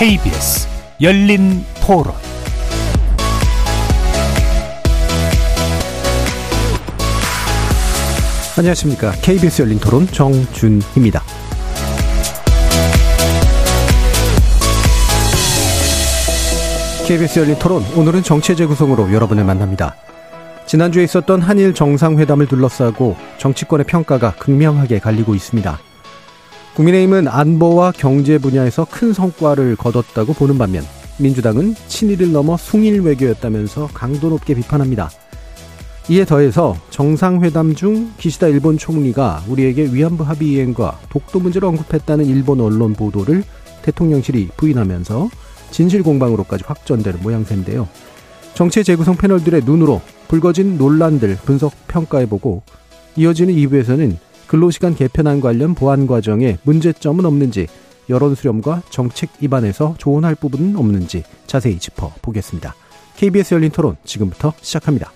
KBS 열린 토론 안녕하십니까. KBS 열린 토론 정준입니다. KBS 열린 토론 오늘은 정체 재구성으로 여러분을 만납니다. 지난주에 있었던 한일 정상회담을 둘러싸고 정치권의 평가가 극명하게 갈리고 있습니다. 국민의힘은 안보와 경제 분야에서 큰 성과를 거뒀다고 보는 반면 민주당은 친일을 넘어 숭일 외교였다면서 강도 높게 비판합니다. 이에 더해서 정상회담 중 기시다 일본 총리가 우리에게 위안부 합의 이행과 독도 문제를 언급했다는 일본 언론 보도를 대통령실이 부인하면서 진실 공방으로까지 확전되는 모양새인데요. 정치 재구성 패널들의 눈으로 불거진 논란들 분석 평가해보고 이어지는 2부에서는 근로시간 개편안 관련 보완 과정에 문제점은 없는지 여론 수렴과 정책 입안에서 조언할 부분은 없는지 자세히 짚어보겠습니다. KBS 열린 토론 지금부터 시작합니다.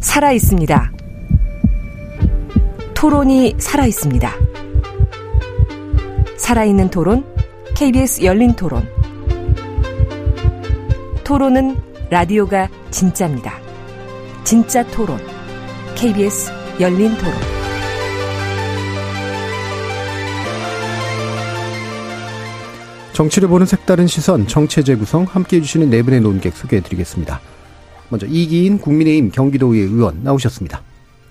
살아 있습니다. 토론이 살아 있습니다. 살아있는 토론, KBS 열린 토론. 토론은 라디오가 진짜입니다. 진짜 토론, KBS 열린 토론. 정치를 보는 색다른 시선, 정체재 구성 함께 해 주시는 네 분의 논객 소개해드리겠습니다. 먼저 이기인 국민의힘 경기도의 의원 나오셨습니다.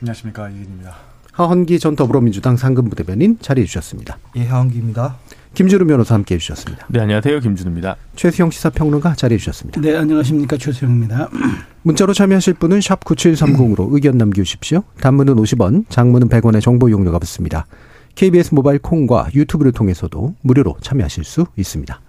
안녕하십니까 이기인입니다. 하헌기 전 더불어민주당 상근부대변인 자리해 주셨습니다. 예, 하헌기입니다. 김준우 변호사 함께해 주셨습니다. 네, 안녕하세요. 김준우입니다. 최수영 시사평론가 자리해 주셨습니다. 네, 안녕하십니까. 최수영입니다. 문자로 참여하실 분은 샵 9730으로 의견 남겨주십시오. 단문은 50원, 장문은 100원의 정보 용료가 붙습니다. KBS 모바일 콩과 유튜브를 통해서도 무료로 참여하실 수 있습니다.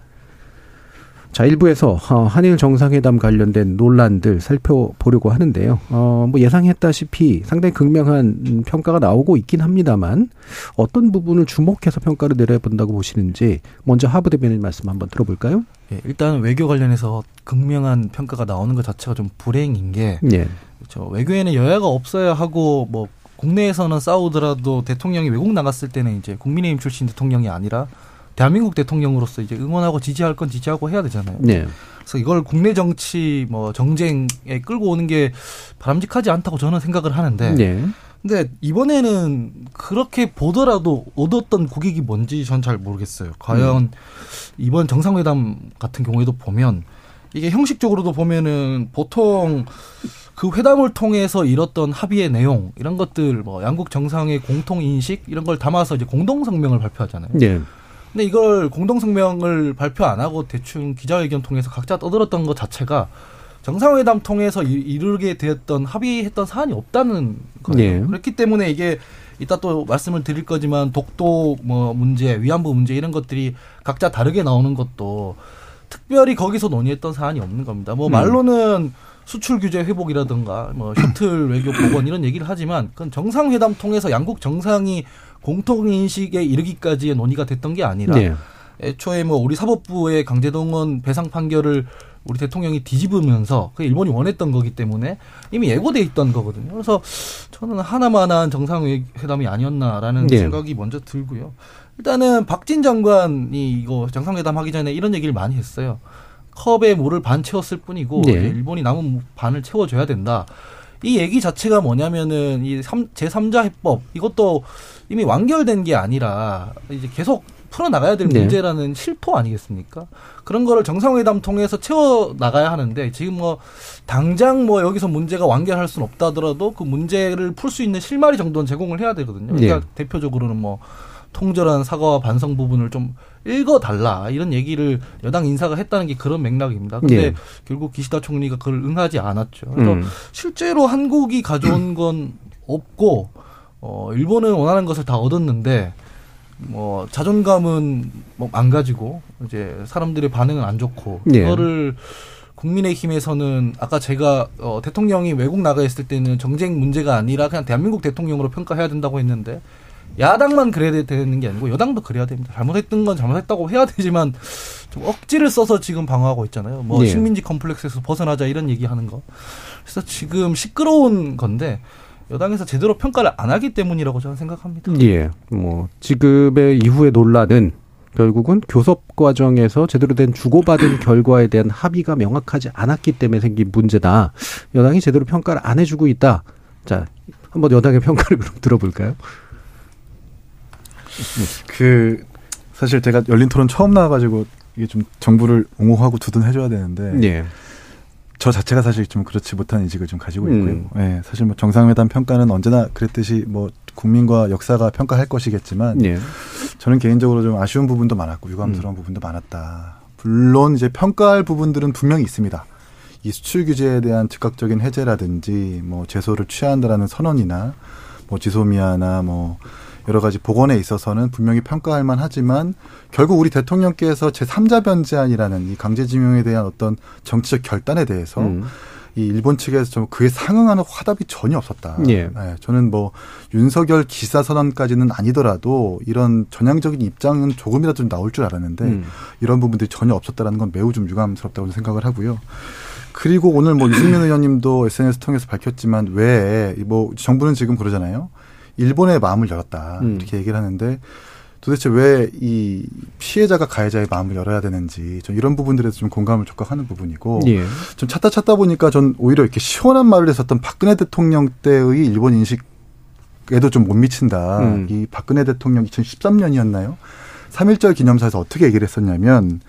자, 일부에서 어, 한일 정상회담 관련된 논란들 살펴보려고 하는데요. 어, 뭐 예상했다시피 상당히 극명한 평가가 나오고 있긴 합니다만 어떤 부분을 주목해서 평가를 내려본다고 보시는지 먼저 하부 대변인 말씀 한번 들어볼까요? 예, 일단 외교 관련해서 극명한 평가가 나오는 것 자체가 좀 불행인 게 예. 그렇죠. 외교에는 여야가 없어야 하고 뭐 국내에서는 싸우더라도 대통령이 외국 나갔을 때는 이제 국민의힘 출신 대통령이 아니라 대한민국 대통령으로서 이제 응원하고 지지할 건 지지하고 해야 되잖아요. 네. 그래서 이걸 국내 정치 뭐 정쟁에 끌고 오는 게 바람직하지 않다고 저는 생각을 하는데. 네. 근데 이번에는 그렇게 보더라도 얻었던 국익이 뭔지 전 잘 모르겠어요. 과연 음. 이번 정상회담 같은 경우에도 보면 이게 형식적으로도 보면은 보통 그 회담을 통해서 이뤘던 합의의 내용 이런 것들 뭐 양국 정상의 공통 인식 이런 걸 담아서 이제 공동 성명을 발표하잖아요. 네. 근데 이걸 공동 성명을 발표 안 하고 대충 기자회견 통해서 각자 떠들었던 것 자체가 정상회담 통해서 이르게 되었던 합의했던 사안이 없다는 거예요. 네. 그렇기 때문에 이게 이따 또 말씀을 드릴 거지만 독도 뭐 문제, 위안부 문제 이런 것들이 각자 다르게 나오는 것도 특별히 거기서 논의했던 사안이 없는 겁니다. 뭐 말로는 수출 규제 회복이라든가 뭐 셔틀 외교 복원 이런 얘기를 하지만 그건 정상회담 통해서 양국 정상이 공통 인식에 이르기까지의 논의가 됐던 게 아니라 네. 애초에 뭐 우리 사법부의 강제동원 배상 판결을 우리 대통령이 뒤집으면서 그 일본이 원했던 거기 때문에 이미 예고돼 있던 거거든요. 그래서 저는 하나만한 정상회담이 아니었나라는 네. 생각이 먼저 들고요. 일단은 박진 장관이 이거 정상회담 하기 전에 이런 얘기를 많이 했어요. 컵에 물을 반 채웠을 뿐이고 네. 일본이 남은 반을 채워줘야 된다. 이 얘기 자체가 뭐냐면은 이 제3자 해법 이것도 이미 완결된 게 아니라 이제 계속 풀어나가야 될 네. 문제라는 실토 아니겠습니까? 그런 거를 정상회담 통해서 채워 나가야 하는데 지금 뭐 당장 뭐 여기서 문제가 완결할 수는 없다 하더라도 그 문제를 풀 수 있는 실마리 정도는 제공을 해야 되거든요. 그러니까 네. 대표적으로는 뭐 통절한 사과와 반성 부분을 좀 읽어달라 이런 얘기를 여당 인사가 했다는 게 그런 맥락입니다. 근데 예. 결국 기시다 총리가 그걸 응하지 않았죠. 그래서 음. 실제로 한국이 가져온 건 없고 어 일본은 원하는 것을 다 얻었는데 뭐 자존감은 뭐 안 가지고 이제 사람들의 반응은 안 좋고 예. 그거를 국민의힘에서는 아까 제가 어, 대통령이 외국 나가 있을 때는 정쟁 문제가 아니라 그냥 대한민국 대통령으로 평가해야 된다고 했는데 야당만 그래야 되는 게 아니고 여당도 그래야 됩니다. 잘못했던 건 잘못했다고 해야 되지만 좀 억지를 써서 지금 방어하고 있잖아요. 뭐 네. 식민지 컴플렉스에서 벗어나자 이런 얘기하는 거. 그래서 지금 시끄러운 건데 여당에서 제대로 평가를 안 하기 때문이라고 저는 생각합니다. 예. 뭐 지급의 이후의 논란은 결국은 교섭 과정에서 제대로 된 주고받은 결과에 대한 합의가 명확하지 않았기 때문에 생긴 문제다. 여당이 제대로 평가를 안 해주고 있다. 자, 한번 여당의 평가를 그럼 들어볼까요? 그 사실 제가 열린 토론 처음 나와가지고 이게 좀 정부를 옹호하고 두둔해줘야 되는데 예. 저 자체가 사실 좀 그렇지 못한 인식을 좀 가지고 있고요. 음. 예, 사실 뭐 정상회담 평가는 언제나 그랬듯이 뭐 국민과 역사가 평가할 것이겠지만 예. 저는 개인적으로 좀 아쉬운 부분도 많았고 유감스러운 음. 부분도 많았다. 물론 이제 평가할 부분들은 분명히 있습니다. 이 수출 규제에 대한 즉각적인 해제라든지 뭐 제소를 취한다라는 선언이나 뭐 지소미아나 뭐 여러 가지 복원에 있어서는 분명히 평가할 만하지만 결국 우리 대통령께서 제 3자 변제안이라는 이 강제징용에 대한 어떤 정치적 결단에 대해서 음. 이 일본 측에서 좀 그에 상응하는 화답이 전혀 없었다. 예. 네, 저는 뭐 윤석열 기사 선언까지는 아니더라도 이런 전향적인 입장은 조금이라도 좀 나올 줄 알았는데 음. 이런 부분들이 전혀 없었다라는 건 매우 좀 유감스럽다고 생각을 하고요. 그리고 오늘 뭐 유승민 의원님도 SNS 통해서 밝혔지만 왜 뭐 정부는 지금 그러잖아요. 일본의 마음을 열었다 음. 이렇게 얘기를 하는데 도대체 왜 이 피해자가 가해자의 마음을 열어야 되는지 좀 이런 부분들에서 좀 공감을 촉각하는 부분이고 예. 좀 찾다 찾다 보니까 전 오히려 이렇게 시원한 말을 했었던 박근혜 대통령 때의 일본 인식 에도 좀 못 미친다. 음. 이 박근혜 대통령 2013년이었나요? 3.1절 기념사에서 어떻게 얘기를 했었냐면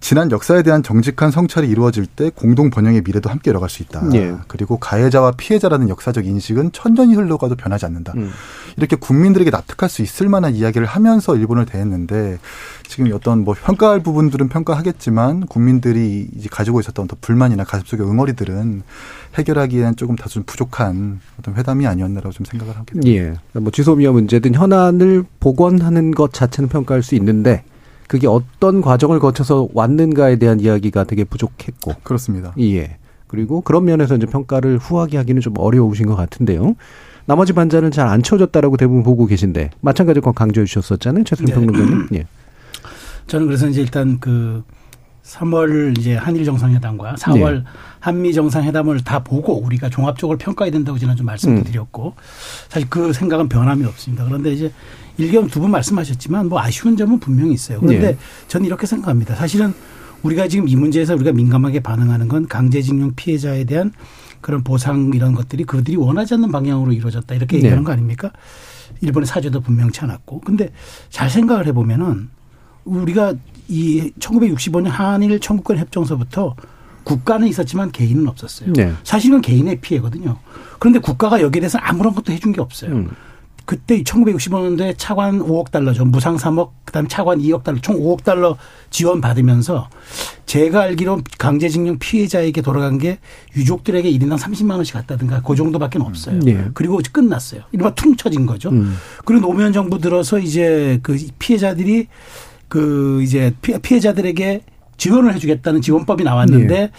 지난 역사에 대한 정직한 성찰이 이루어질 때 공동 번영의 미래도 함께 열어갈 수 있다. 예. 그리고 가해자와 피해자라는 역사적 인식은 천년이 흘러가도 변하지 않는다. 음. 이렇게 국민들에게 납득할 수 있을 만한 이야기를 하면서 일본을 대했는데 지금 어떤 뭐 평가할 부분들은 평가하겠지만 국민들이 이제 가지고 있었던 어떤 불만이나 가슴속의 응어리들은 해결하기에는 조금 다소 좀 부족한 어떤 회담이 아니었나라고 좀 생각을 하게 됩니다. 예. 뭐 지소미아 문제든 현안을 복원하는 것 자체는 평가할 수 있는데 그게 어떤 과정을 거쳐서 왔는가에 대한 이야기가 되게 부족했고 그렇습니다. 예. 그리고 그런 면에서 이제 평가를 후하게 하기는 좀 어려우신 것 같은데요. 나머지 반자는 잘 안 채워졌다라고 대부분 보고 계신데 마찬가지로 그건 강조해 주셨었잖아요, 최승 네. 평론가님. 예. 저는 그래서 이제 일단 그 3월 이제 한일 정상회담과 4월 네. 한미 정상회담을 다 보고 우리가 종합적으로 평가해야 된다고 저는 좀 말씀도 음. 드렸고 사실 그 생각은 변함이 없습니다. 그런데 이제 일견 두 분 말씀하셨지만 뭐 아쉬운 점은 분명히 있어요. 그런데 네. 저는 이렇게 생각합니다. 사실은 우리가 지금 이 문제에서 우리가 민감하게 반응하는 건 강제징용 피해자에 대한 그런 보상 이런 것들이 그들이 원하지 않는 방향으로 이루어졌다 이렇게 네. 얘기하는 거 아닙니까? 일본의 사죄도 분명치 않았고. 근데 잘 생각을 해보면은 우리가 이 1965년 한일 청구권 협정서부터 국가는 있었지만 개인은 없었어요. 네. 사실은 개인의 피해거든요. 그런데 국가가 여기에 대해서 아무런 것도 해준 게 없어요. 음. 그때 1965년도에 차관 5억 달러죠. 무상 3억, 그다음에 차관 2억 달러, 총 5억 달러 지원 받으면서 제가 알기로 강제징용 피해자에게 돌아간 게 유족들에게 1인당 30만 원씩 갔다든가 그 정도밖에 없어요. 예. 그리고 끝났어요. 이른바 퉁 쳐진 거죠. 음. 그리고 노무현 정부 들어서 이제 그 피해자들이 그 이제 피- 피해자들에게 지원을 해주겠다는 지원법이 나왔는데 예.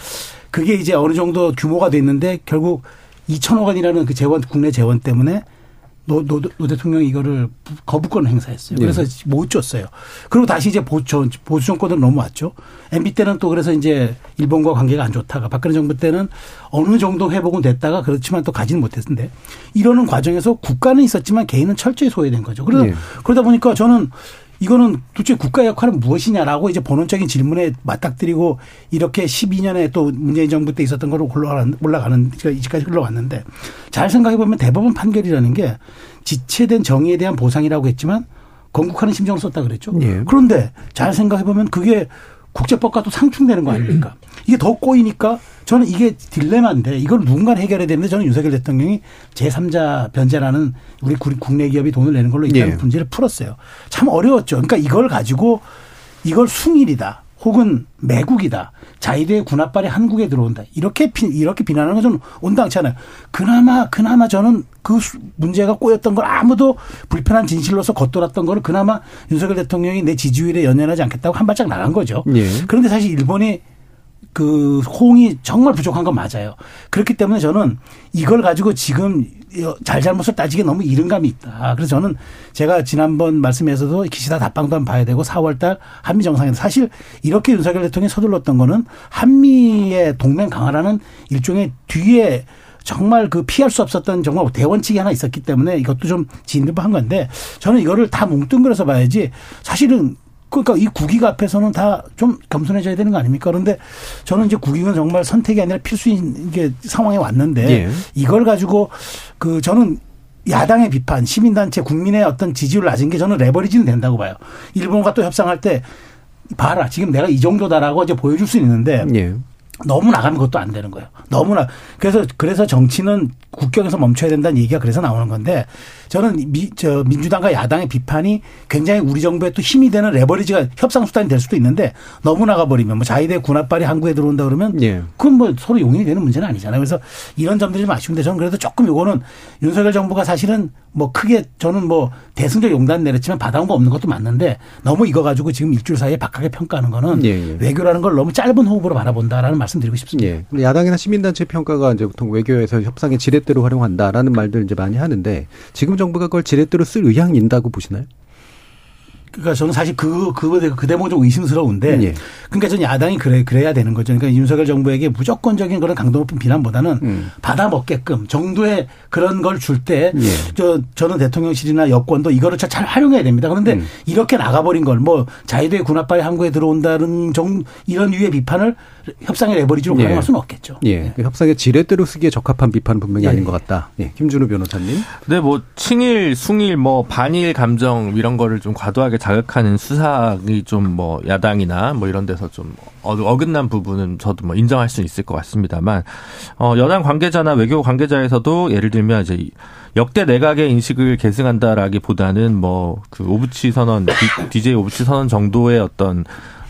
그게 이제 어느 정도 규모가 됐는데 결국 2천억 원이라는 그 재원 국내 재원 때문에 노, 노, 노 대통령이 이거를 거부권을 행사했어요. 예. 그래서 못 줬어요. 그리고 다시 이제 보수, 보수 정권으로 넘어왔죠. MB 때는 또 그래서 이제 일본과 관계가 안 좋다가 박근혜 정부 때는 어느 정도 회복은 됐다가 그렇지만 또 가지는 못했는데 이러는 과정에서 국가는 있었지만 개인은 철저히 소외된 거죠. 그러다, 예. 그러다 보니까 저는 이거는 도대체 국가 역할은 무엇이냐라고 이제 본원적인 질문에 맞닥뜨리고 이렇게 12년에 또 문재인 정부 때 있었던 거로 올라가는, 올라가는, 이제까지 흘러왔는데 잘 생각해 보면 대법원 판결이라는 게 지체된 정의에 대한 보상이라고 했지만 건국하는 심정을 썼다 그랬죠. 예. 그런데 잘 생각해 보면 그게 국제법과 또 상충되는 거 아닙니까? 이게 더 꼬이니까 저는 이게 딜레마인데 이걸 누군가 해결해야 되는데 저는 윤석열 대통령이 제3자 변제라는 우리 구- 국내 기업이 돈을 내는 걸로 일단 예. 문제를 풀었어요. 참 어려웠죠. 그러니까 이걸 가지고 이걸 숭일이다. 혹은 매국이다. 자위대 군합발이 한국에 들어온다. 이렇게 비, 이렇게 비난하는 건 저는 온당치 않아요. 그나마 그나마 저는 그 수- 문제가 꼬였던 걸 아무도 불편한 진실로서 겉돌았던 거를 그나마 윤석열 대통령이 내 지지율에 연연하지 않겠다고 한 발짝 나간 거죠. 예. 그런데 사실 일본이 그 호응이 정말 부족한 건 맞아요. 그렇기 때문에 저는 이걸 가지고 지금 잘잘못을 따지기 너무 이른 감이 있다. 그래서 저는 제가 지난번 말씀에서도 기시다 답방도 한번 봐야 되고 4월달 한미 정상회담 사실 이렇게 윤석열 대통령이 서둘렀던 거는 한미의 동맹 강화라는 일종의 뒤에 정말 그 피할 수 없었던 정말 대원칙이 하나 있었기 때문에 이것도 좀 진급한 건데 저는 이거를 다 뭉뚱그려서 봐야지 사실은 그러니까 이 국익 앞에서는 다 좀 겸손해져야 되는 거 아닙니까? 그런데 저는 이제 국익은 정말 선택이 아니라 필수인 게 상황에 왔는데 예. 이걸 가지고 그 저는 야당의 비판, 시민단체, 국민의 어떤 지지율 낮은 게 저는 레버리지는 된다고 봐요. 일본과 또 협상할 때 봐라 지금 내가 이 정도다라고 이제 보여줄 수 있는데 예. 너무 나가면 그것도 안 되는 거예요. 너무나 그래서 그래서 정치는 국경에서 멈춰야 된다는 얘기가 그래서 나오는 건데 저는 미, 저 민주당과 야당의 비판이 굉장히 우리 정부에 또 힘이 되는 레버리지가 협상 수단이 될 수도 있는데 너무 나가 버리면 뭐 자위대 군합발이 한국에 들어온다 그러면 예. 그건 뭐 서로 용인이 되는 문제는 아니잖아요. 그래서 이런 점들이 좀 아쉬운데 저는 그래도 조금 요거는 윤석열 정부가 사실은 뭐 크게 저는 뭐 대승적 용단 내렸지만 받아온 거 없는 것도 맞는데 너무 이거 가지고 지금 일주일 사이에 박하게 평가하는 거는 예, 예. 외교라는 걸 너무 짧은 호흡으로 바라본다라는 말 씀드리고 싶습니다. 예. 야당이나 시민단체 평가가 이제 보통 외교에서 협상의 지렛대로 활용한다라는 말들 이제 많이 하는데 지금 정부가 그걸 지렛대로 쓸 의향이 있다고 보시나요? 그러니까 저는 사실 그, 그, 그 대목은 좀 의심스러운데. 예. 그러니까 저는 야당이 그래, 그래야 되는 거죠. 그러니까 윤석열 정부에게 무조건적인 그런 강도 높은 비난보다는 음. 받아 먹게끔 정도의 그런 걸 줄 때, 예. 저, 저는 대통령실이나 여권도 이거를 잘 활용해야 됩니다. 그런데 음. 이렇게 나가버린 걸 뭐 자유도의 군합발이 한국에 들어온다는 정, 이런 유의 비판을 협상의 레버리지로 예. 활용할 수는 없겠죠. 예. 네. 협상의 지렛대로 쓰기에 적합한 비판은 분명히 예. 아닌 것 같다. 예. 김준우 변호사님. 네, 뭐, 친일, 숭일, 뭐, 반일 감정 이런 거를 좀 과도하게 자극하는 수사이 좀 뭐 야당이나 뭐 이런 데서 좀 어긋난 부분은 저도 뭐 인정할 수 있을 것 같습니다만 어 여당 관계자나 외교 관계자에서도 예를 들면 이제 역대 내각의 인식을 계승한다라기보다는 뭐 그 오부치 선언 DJ 오부치 선언 정도의 어떤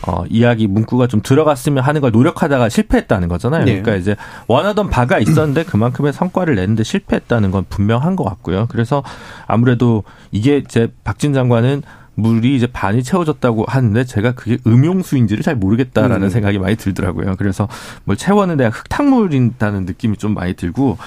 어, 이야기 문구가 좀 들어갔으면 하는 걸 노력하다가 실패했다는 거잖아요. 네. 그러니까 이제 원하던 바가 있었는데 그만큼의 성과를 냈는데 실패했다는 건 분명한 것 같고요. 그래서 아무래도 이게 이제 박진 장관은 물이 이제 반이 채워졌다고 하는데 제가 그게 음용수인지를 잘 모르겠다라는 음. 생각이 많이 들더라고요. 그래서 뭘 채웠는데 흙탕물인다는 느낌이 좀 많이 들고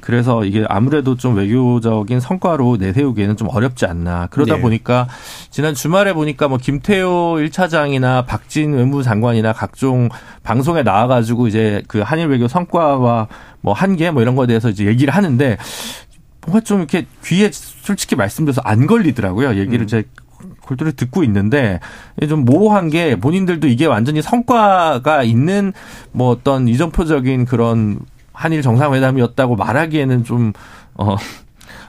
그래서 이게 아무래도 좀 외교적인 성과로 내세우기에는 좀 어렵지 않나. 그러다 네. 보니까 지난 주말에 보니까 뭐 김태호 1차장이나 박진 외무장관이나 각종 방송에 나와가지고 이제 그 한일 외교 성과와 뭐 한계 뭐 이런 거에 대해서 이제 얘기를 하는데 뭔가 좀 이렇게 귀에 솔직히 말씀드려서 안 걸리더라고요. 얘기를 음. 제 골똘히 듣고 있는데 좀 모호한 게 본인들도 이게 완전히 성과가 있는 뭐 어떤 이정표적인 그런 한일 정상회담이었다고 말하기에는 좀 어.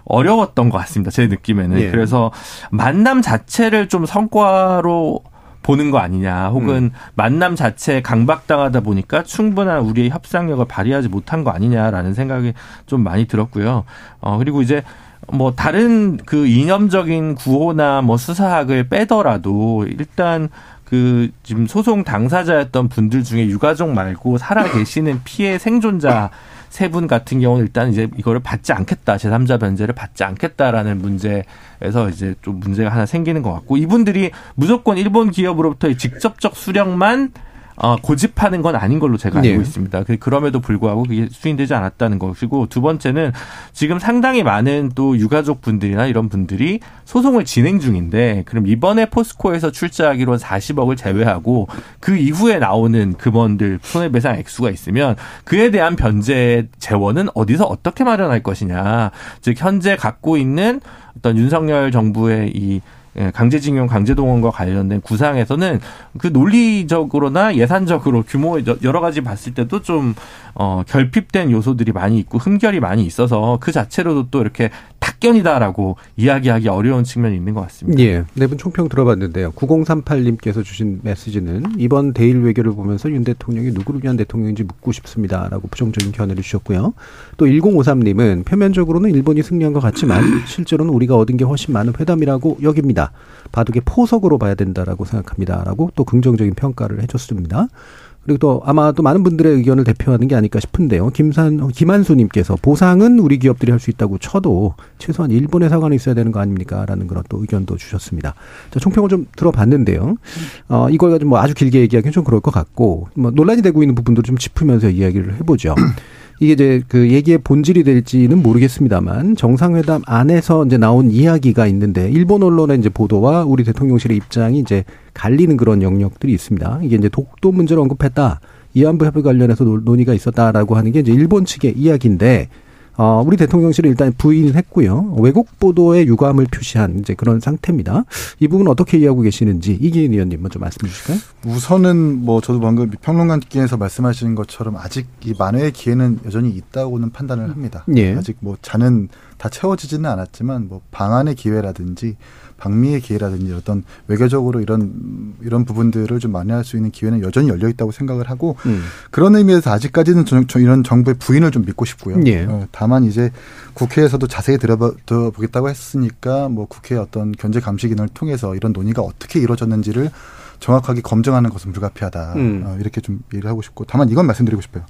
어려웠던 것 같습니다. 제 느낌에는. 예. 그래서 만남 자체를 좀 성과로 보는 거 아니냐, 혹은 음. 만남 자체에 강박당하다 보니까 충분한 우리의 협상력을 발휘하지 못한 거 아니냐라는 생각이 좀 많이 들었고요. 어, 그리고 이제 뭐 다른 그 이념적인 구호나 뭐 수사학을 빼더라도 일단 그 지금 소송 당사자였던 분들 중에 유가족 말고 살아 계시는 피해 생존자 세 분 같은 경우는 일단 이제 이거를 받지 않겠다. 제3자 변제를 받지 않겠다라는 문제에서 이제 좀 문제가 하나 생기는 것 같고 이분들이 무조건 일본 기업으로부터 직접적 수령만 어, 고집하는 건 아닌 걸로 제가 알고 네. 있습니다. 그, 그럼에도 불구하고 그게 수인되지 않았다는 것이고 두 번째는 지금 상당히 많은 또 유가족 분들이나 이런 분들이 소송을 진행 중인데 그럼 이번에 포스코에서 출자하기로 한 40억을 제외하고 그 이후에 나오는 금원들 손해배상 액수가 있으면 그에 대한 변제 재원은 어디서 어떻게 마련할 것이냐. 즉 현재 갖고 있는 어떤 윤석열 정부의 이 예, 강제징용, 강제동원과 관련된 구상에서는 그 논리적으로나 예산적으로 규모 여러 가지 봤을 때도 좀 어, 결핍된 요소들이 많이 있고 흠결이 많이 있어서 그 자체로도 또 이렇게 탁견이다라고 이야기하기 어려운 측면이 있는 것 같습니다. 예. 네분 총평 들어봤는데요. 9038님께서 주신 메시지는 이번 대일 외교를 보면서 윤 대통령이 누구를 위한 대통령인지 묻고 싶습니다라고 부정적인 견해를 주셨고요. 또 1053님은 표면적으로는 일본이 승리한 것 같지만 실제로는 우리가 얻은 게 훨씬 많은 회담이라고 여깁니다. 바둑의 포석으로 봐야 된다라고 생각합니다라고 또 긍정적인 평가를 해줬습니다. 그리고 또 아마 또 많은 분들의 의견을 대표하는 게 아닐까 싶은데요. 김산 김한수님께서 보상은 우리 기업들이 할 수 있다고 쳐도 최소한 일본의 사관이 있어야 되는 거 아닙니까?라는 그런 또 의견도 주셨습니다. 자, 총평을 좀 들어봤는데요. 어, 이걸 가지고 뭐 아주 길게 얘기하기는 좀 그럴 것 같고 뭐 논란이 되고 있는 부분도 좀 짚으면서 이야기를 해보죠. 이게 이제 그 얘기의 본질이 될지는 모르겠습니다만 정상회담 안에서 이제 나온 이야기가 있는데 일본 언론의 이제 보도와 우리 대통령실의 입장이 이제 갈리는 그런 영역들이 있습니다. 이게 이제 독도 문제를 언급했다. 이안부 협의 관련해서 논의가 있었다라고 하는 게 이제 일본 측의 이야기인데 어, 우리 대통령실은 일단 부인을 했고요. 왜곡 보도에 유감을 표시한 이제 그런 상태입니다. 이 부분 어떻게 이해하고 계시는지 이기인 의원님 먼저 말씀해 주실까요? 우선은 뭐 저도 방금 평론가님께서 말씀하신 것처럼 아직 이 만회의 기회는 여전히 있다고는 판단을 합니다. 예. 아직 뭐 잔은 다 채워지지는 않았지만 뭐 방안의 기회라든지 방미의 기회라든지 어떤 외교적으로 이런 이런 부분들을 좀 만회할 수 있는 기회는 여전히 열려 있다고 생각을 하고 음. 그런 의미에서 아직까지는 저, 저 이런 정부의 부인을 좀 믿고 싶고요. 예. 어, 다만 이제 국회에서도 자세히 들어보겠다고 했으니까 뭐 국회 어떤 견제 감시 기능을 통해서 이런 논의가 어떻게 이루어졌는지를 정확하게 검증하는 것은 불가피하다. 음. 어, 이렇게 좀 얘기를 하고 싶고 다만 이건 말씀드리고 싶어요.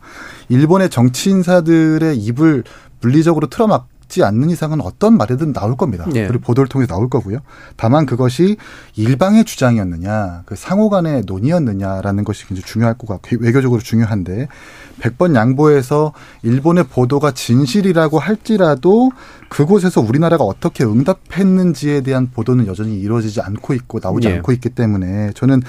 일본의 정치 인사들의 입을 물리적으로 틀어막 지 않는 이상은 어떤 말이든 나올 겁니다. 예. 그리고 보도를 통해서 나올 거고요. 다만 그것이 일방의 주장이었느냐, 그 상호 간의 논의였느냐라는 것이 굉장히 중요할 것 같고 외교적으로 중요한데 100번 양보해서 일본의 보도가 진실이라고 할지라도 그곳에서 우리나라가 어떻게 응답했는지에 대한 보도는 여전히 이루어지지 않고 있고 나오지 예. 않고 있기 때문에 저는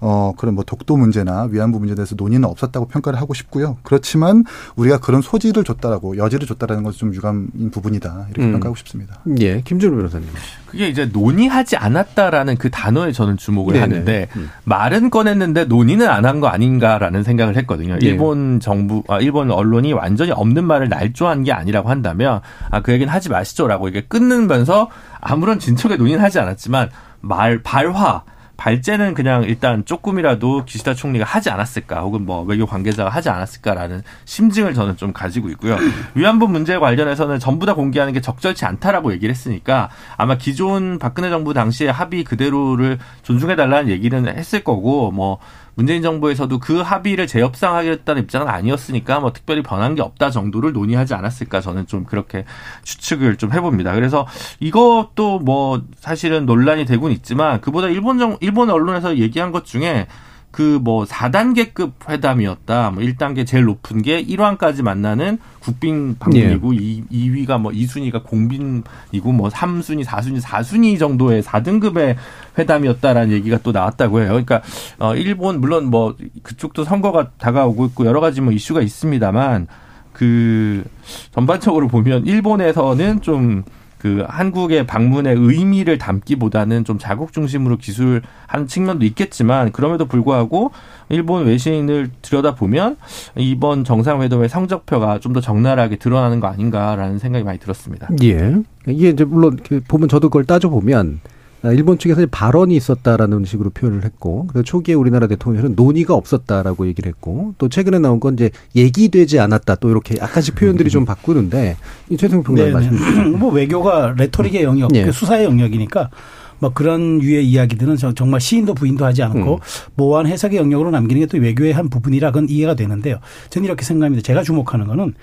어 그런 뭐 독도 문제나 위안부 문제에 대해서 논의는 없었다고 평가를 하고 싶고요. 그렇지만 우리가 그런 소지를 줬다라고 여지를 줬다라는 것은 좀 유감인 부분이다 이렇게 음. 평가하고 싶습니다. 예, 김준우 변호사님. 그게 이제 논의하지 않았다라는 그 단어에 저는 주목을 네네. 하는데 음. 말은 꺼냈는데 논의는 안 한 거 아닌가라는 생각을 했거든요. 예. 일본 정부, 아, 일본 언론이 완전히 없는 말을 날조한 게 아니라고 한다면 아, 그 얘기는 하지 마시죠라고 이게 끊으면서 아무런 진척의 논의는 하지 않았지만 말 발화 발제는 그냥 일단 조금이라도 기시다 총리가 하지 않았을까 혹은 뭐 외교 관계자가 하지 않았을까라는 심증을 저는 좀 가지고 있고요. 위안부 문제 관련해서는 전부 다 공개하는 게 적절치 않다라고 얘기를 했으니까 아마 기존 박근혜 정부 당시의 합의 그대로를 존중해 달라는 얘기는 했을 거고 뭐 문재인 정부에서도 그 합의를 재협상하겠다는 입장은 아니었으니까 뭐 특별히 변한 게 없다 정도를 논의하지 않았을까 저는 좀 그렇게 추측을 좀 해봅니다. 그래서 이것도 뭐 사실은 논란이 되곤 있지만 그보다 일본 정 일본 언론에서 얘기한 것 중에 그 뭐 4단계급 회담이었다. 뭐 1단계 제일 높은 게 1왕까지 만나는 국빈 방문이고 이 2위가 뭐 2순위가 공빈이고 뭐 3순위, 4순위, 4순위 정도의 4등급의 회담이었다라는 얘기가 또 나왔다고 해요. 그러니까 어 일본 물론 뭐 그쪽도 선거가 다가오고 있고 여러 가지 뭐 이슈가 있습니다만 그 전반적으로 보면 일본에서는 좀 그 한국의 방문의 의미를 담기보다는 좀 자국 중심으로 기술한 측면도 있겠지만 그럼에도 불구하고 일본 외신을 들여다보면 이번 정상회담의 성적표가 좀 더 적나라하게 드러나는 거 아닌가라는 생각이 많이 들었습니다. 예. 이게 이제 물론 그 보면 저도 그걸 따져보면 아, 일본 측에서 발언이 있었다라는 식으로 표현을 했고, 그래서 초기에 우리나라 대통령은 논의가 없었다라고 얘기를 했고, 또 최근에 나온 건 이제 얘기되지 않았다, 또 이렇게 약간씩 표현들이 좀 바꾸는데, 이 최승 평론가 말씀 주시죠. 뭐 외교가 레토릭의 영역, 예. 그 수사의 영역이니까 뭐 그런 유의 이야기들은 저- 정말 시인도 부인도 하지 않고 음. 모호한 해석의 영역으로 남기는 게 또 외교의 한 부분이라 그건 이해가 되는데요. 저는 이렇게 생각합니다. 제가 주목하는 거는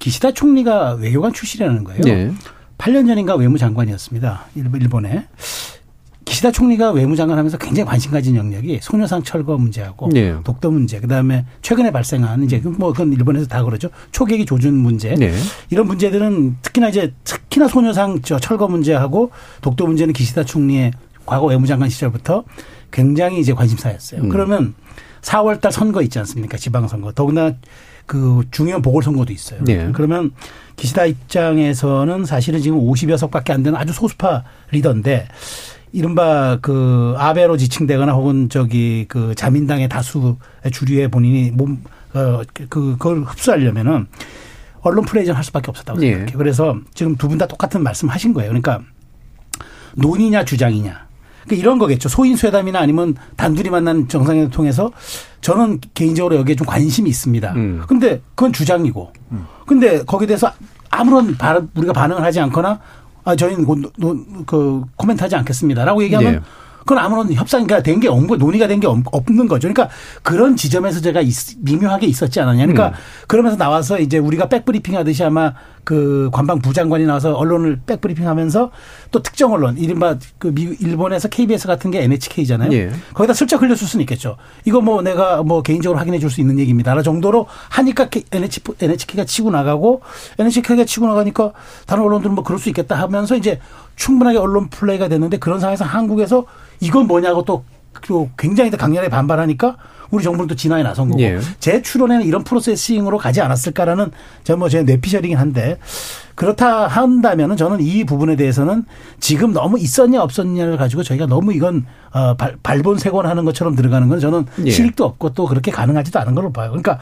기시다 총리가 외교관 출신이라는 거예요. 예. 8년 전인가 외무장관이었습니다. 일본- 일본에. 기시다 총리가 외무장관 하면서 굉장히 관심 가진 영역이 소녀상 철거 문제하고 예. 독도 문제, 그다음에 최근에 발생한 이제 뭐 그건 일본에서 다 그러죠. 초계기 조준 문제. 네. 이런 문제들은 특히나 이제 특히나 소녀상 저 철거 문제하고 독도 문제는 기시다 총리의 과거 외무장관 시절부터 굉장히 이제 관심사였어요. 음. 그러면 4월 달 선거 있지 않습니까? 지방선거. 더구나 그 중요한 보궐선거도 있어요. 네. 그러면 기시다 입장에서는 사실은 지금 50여석밖에 안 되는 아주 소수파 리더인데 이른바 그 아베로 지칭되거나 혹은 저기 그 자민당의 다수의 주류에 본인이 몸, 어, 그, 그걸 흡수하려면은 언론 플레이전 할 수밖에 없었다고 예. 생각해요. 그래서 지금 두 분 다 똑같은 말씀 하신 거예요. 그러니까 논의냐 주장이냐. 그러니까 이런 거겠죠. 소인수회담이나 아니면 단둘이 만난 정상회담 통해서 저는 개인적으로 여기에 좀 관심이 있습니다. 음. 근데 그건 주장이고. 근데 거기에 대해서 아무런 바- 우리가 반응을 하지 않거나 아, 저희는 그, 노- 그 코멘트 하지 않겠습니다라고 얘기하면 네. 그건 아무런 협상이 된게 없고 논의가 된 게 없는 거죠. 그러니까 그런 지점에서 제가 있- 미묘하게 있었지 않았냐. 그러니까 음. 그러면서 나와서 이제 우리가 백브리핑 하듯이 아마 그 관방 부 장관이 나와서 언론을 백브리핑 하면서 또 특정 언론, 이른바 그 미국, 일본에서 KBS 같은 게 NHK잖아요. 예. 거기다 슬쩍 흘렸을 수는 있겠죠. 이거 뭐 내가 뭐 개인적으로 확인해 줄 수 있는 얘기입니다. 라 정도로 하니까 NH, NHK가 치고 나가고 NHK가 치고 나가니까 다른 언론들은 뭐 그럴 수 있겠다 하면서 이제 충분하게 언론 플레이가 됐는데 그런 상황에서 한국에서 이건 뭐냐고 또 굉장히 강렬하게 반발하니까 우리 정부는 또 진화에 나선 거고 예. 재출원에는 이런 프로세싱으로 가지 않았을까라는 저뭐제 뇌피셜이긴 한데 그렇다 한다면은 저는 이 부분에 대해서는 지금 너무 있었냐 없었냐를 가지고 저희가 너무 이건 어 발, 발본색원하는 것처럼 들어가는 건 저는 예. 실익도 없고 또 그렇게 가능하지도 않은 걸로 봐요. 그러니까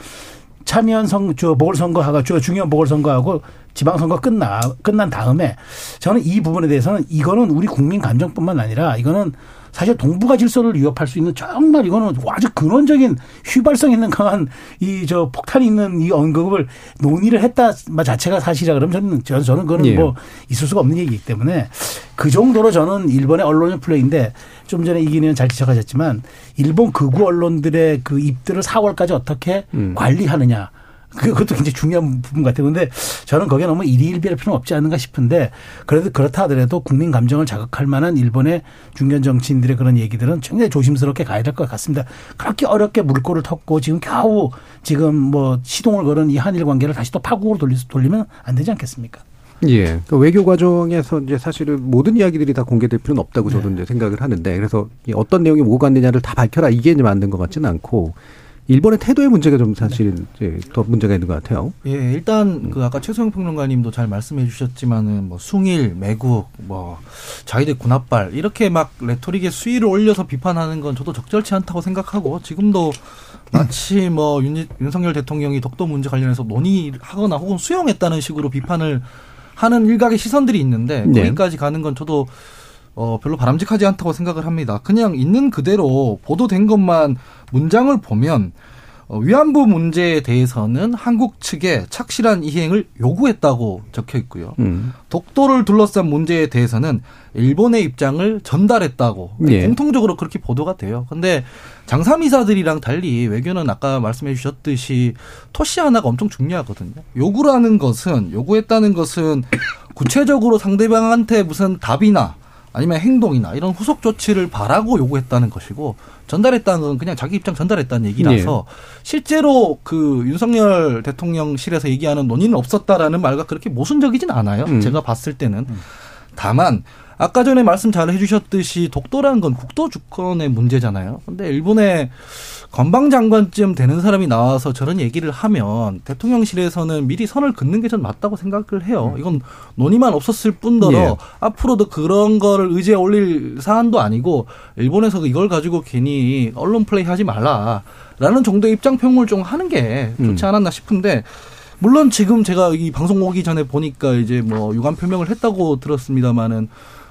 참여연 선, 저 보궐선거하고 저 중요한 보궐선거하고 지방선거 끝나 끝난 다음에 저는 이 부분에 대해서는 이거는 우리 국민 감정뿐만 아니라 이거는 사실 동북아 질서를 위협할 수 있는 정말 이거는 아주 근원적인 휘발성 있는 강한 이 저 폭탄이 있는 이 언급을 논의를 했다 자체가 사실이라 그러면 저는 저는 저는 그거는 예. 뭐 있을 수가 없는 얘기이기 때문에 그 정도로 저는 일본의 언론의 플레이인데 좀 전에 이기는 잘 지적하셨지만 일본 극우 언론들의 그 입들을 4월까지 어떻게 음. 관리하느냐 그것도 굉장히 중요한 부분 같아요. 근데 저는 거기에 너무 일희일비할 필요는 없지 않는가 싶은데 그래도 그렇다 하더라도 국민 감정을 자극할 만한 일본의 중견 정치인들의 그런 얘기들은 굉장히 조심스럽게 가야 될 것 같습니다. 그렇게 어렵게 물꼬를 텄고 지금 겨우 지금 뭐 시동을 걸은 이 한일 관계를 다시 또 파국으로 돌리면 안 되지 않겠습니까? 예. 그 외교 과정에서 이제 사실은 모든 이야기들이 다 공개될 필요는 없다고 저도 네. 이제 생각을 하는데 그래서 어떤 내용이 뭐가 안 되냐를 다 밝혀라 이게 이제 맞는 것 같지는 않고 일본의 태도의 문제가 좀 사실은 네. 더 문제가 있는 것 같아요. 예, 일단 그 아까 최소영 평론가님도 잘 말씀해 주셨지만은 뭐 숭일, 매국, 뭐 자위대 군합발 이렇게 막 레토릭의 수위를 올려서 비판하는 건 저도 적절치 않다고 생각하고 지금도 마치 뭐 윤, 윤석열 대통령이 독도 문제 관련해서 논의하거나 혹은 수용했다는 식으로 비판을 하는 일각의 시선들이 있는데 네. 거기까지 가는 건 저도 어, 별로 바람직하지 않다고 생각을 합니다. 그냥 있는 그대로 보도된 것만 문장을 보면 어, 위안부 문제에 대해서는 한국 측에 착실한 이행을 요구했다고 적혀 있고요. 음. 독도를 둘러싼 문제에 대해서는 일본의 입장을 전달했다고 예. 공통적으로 그렇게 보도가 돼요. 근데 장사미사들이랑 달리 외교는 아까 말씀해 주셨듯이 토시 하나가 엄청 중요하거든요. 요구라는 것은 요구했다는 것은 구체적으로 상대방한테 무슨 답이나 아니면 행동이나 이런 후속 조치를 바라고 요구했다는 것이고 전달했다는 건 그냥 자기 입장 전달했다는 얘기라서 네. 실제로 그 윤석열 대통령실에서 얘기하는 논의는 없었다라는 말과 그렇게 모순적이진 않아요. 음. 제가 봤을 때는. 음. 다만 아까 전에 말씀 잘 해주셨듯이 독도라는 건 국도 주권의 문제잖아요. 근데 일본의 관방장관쯤 되는 사람이 나와서 저런 얘기를 하면 대통령실에서는 미리 선을 긋는 게 전 맞다고 생각을 해요. 음. 이건 논의만 없었을 뿐더러 예. 앞으로도 그런 거를 의지에 올릴 사안도 아니고 일본에서 이걸 가지고 괜히 언론 플레이 하지 말라라는 정도의 입장 표명을 좀 하는 게 좋지 음. 않았나 싶은데 물론 지금 제가 이 방송 오기 전에 보니까 이제 뭐 유감 표명을 했다고 들었습니다마는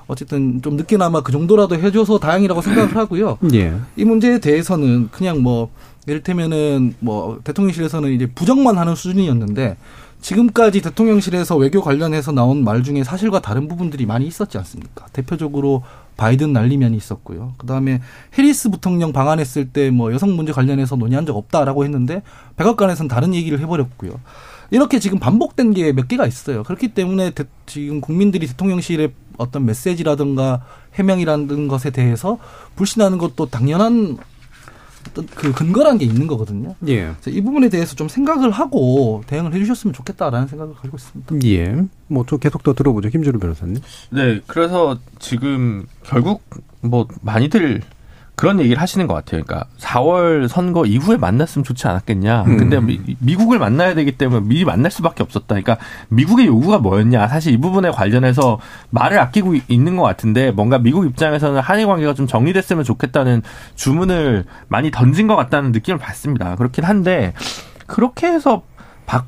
어쨌든 좀 늦게나마 그 정도라도 해줘서 다행이라고 생각을 하고요. 예. 이 문제에 대해서는 그냥 뭐 이를테면은 뭐 대통령실에서는 이제 부정만 하는 수준이었는데 지금까지 대통령실에서 외교 관련해서 나온 말 중에 사실과 다른 부분들이 많이 있었지 않습니까? 대표적으로 바이든 날리면이 있었고요. 그 다음에 해리스 부통령 방한했을 때 뭐 여성 문제 관련해서 논의한 적 없다라고 했는데 백악관에서는 다른 얘기를 해버렸고요. 이렇게 지금 반복된 게 몇 개가 있어요. 그렇기 때문에 대, 지금 국민들이 대통령실의 어떤 메시지라든가 해명이라는 것에 대해서 불신하는 것도 당연한 어떤 그 근거란 게 있는 거거든요. 예. 이 부분에 대해서 좀 생각을 하고 대응을 해주셨으면 좋겠다라는 생각을 가지고 있습니다. 예. 뭐좀 계속 더 들어보죠, 김준우 변호사님. 네, 그래서 지금 결국 뭐 많이들 그런 얘기를 하시는 것 같아요. 그러니까 4월 선거 이후에 만났으면 좋지 않았겠냐. 음. 근데 미, 국을 만나야 되기 때문에 미리 만날 수밖에 없었다. 그러니까 미국의 요구가 뭐였냐. 사실 이 부분에 관련해서 말을 아끼고 있는 것 같은데 뭔가 미국 입장에서는 한일 관계가 좀 정리됐으면 좋겠다는 주문을 많이 던진 것 같다는 느낌을 받습니다. 그렇긴 한데 그렇게 해서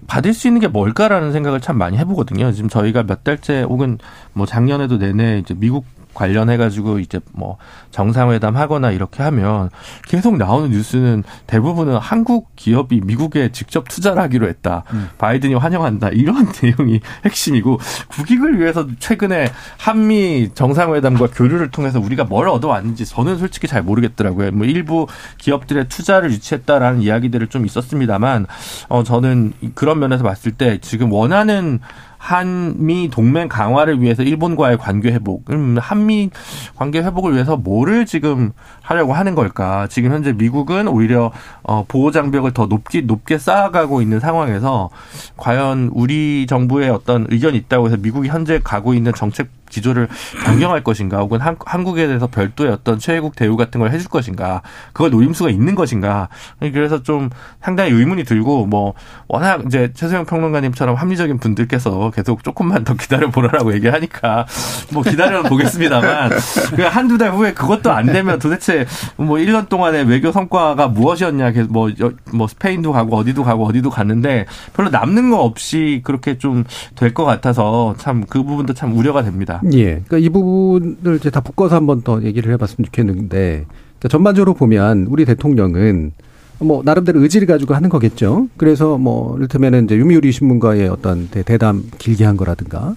받을 수 있는 게 뭘까라는 생각을 참 많이 해보거든요. 지금 저희가 몇 달째 혹은 뭐 작년에도 내내 이제 미국 관련해 가지고 이제 뭐 정상회담 하거나 이렇게 하면 계속 나오는 뉴스는 대부분은 한국 기업이 미국에 직접 투자를 하기로 했다. 음. 바이든이 환영한다. 이런 내용이 핵심이고 국익을 위해서 최근에 한미 정상회담과 교류를 통해서 우리가 뭘 얻어왔는지 저는 솔직히 잘 모르겠더라고요. 뭐 일부 기업들의 투자를 유치했다라는 이야기들을 좀 있었습니다만 어 저는 그런 면에서 봤을 때 지금 원하는 한미 동맹 강화를 위해서 일본과의 관계 회복, 음, 한미 관계 회복을 위해서 뭐를 지금 하려고 하는 걸까? 지금 현재 미국은 오히려 어, 보호 장벽을 더 높게 높게 쌓아가고 있는 상황에서 과연 우리 정부의 어떤 의견이 있다고 해서 미국이 현재 가고 있는 정책 기조를 변경할 것인가 혹은 한, 한국에 대해서 별도의 어떤 최애국 대우 같은 걸 해줄 것인가 그걸 노림수가 있는 것인가 그래서 좀 상당히 의문이 들고 뭐 워낙 이제 최소영 평론가님처럼 합리적인 분들께서 계속 조금만 더 기다려 보라라고 얘기하니까 뭐 기다려 보겠습니다만 그 한두 달 후에 그것도 안 되면 도대체 뭐 1년 동안의 외교 성과가 무엇이었냐 뭐, 뭐 스페인도 가고 어디도 가고 어디도 갔는데 별로 남는 거 없이 그렇게 좀 될 것 같아서 참 그 부분도 참 우려가 됩니다. 예. 그러니까 이 부분을 이제 다 묶어서 한번 더 얘기를 해봤으면 좋겠는데 그러니까 전반적으로 보면 우리 대통령은 뭐 나름대로 의지를 가지고 하는 거겠죠. 그래서 뭐 이를테면은 이제 유미우리 신문가의 어떤 대담 길게 한 거라든가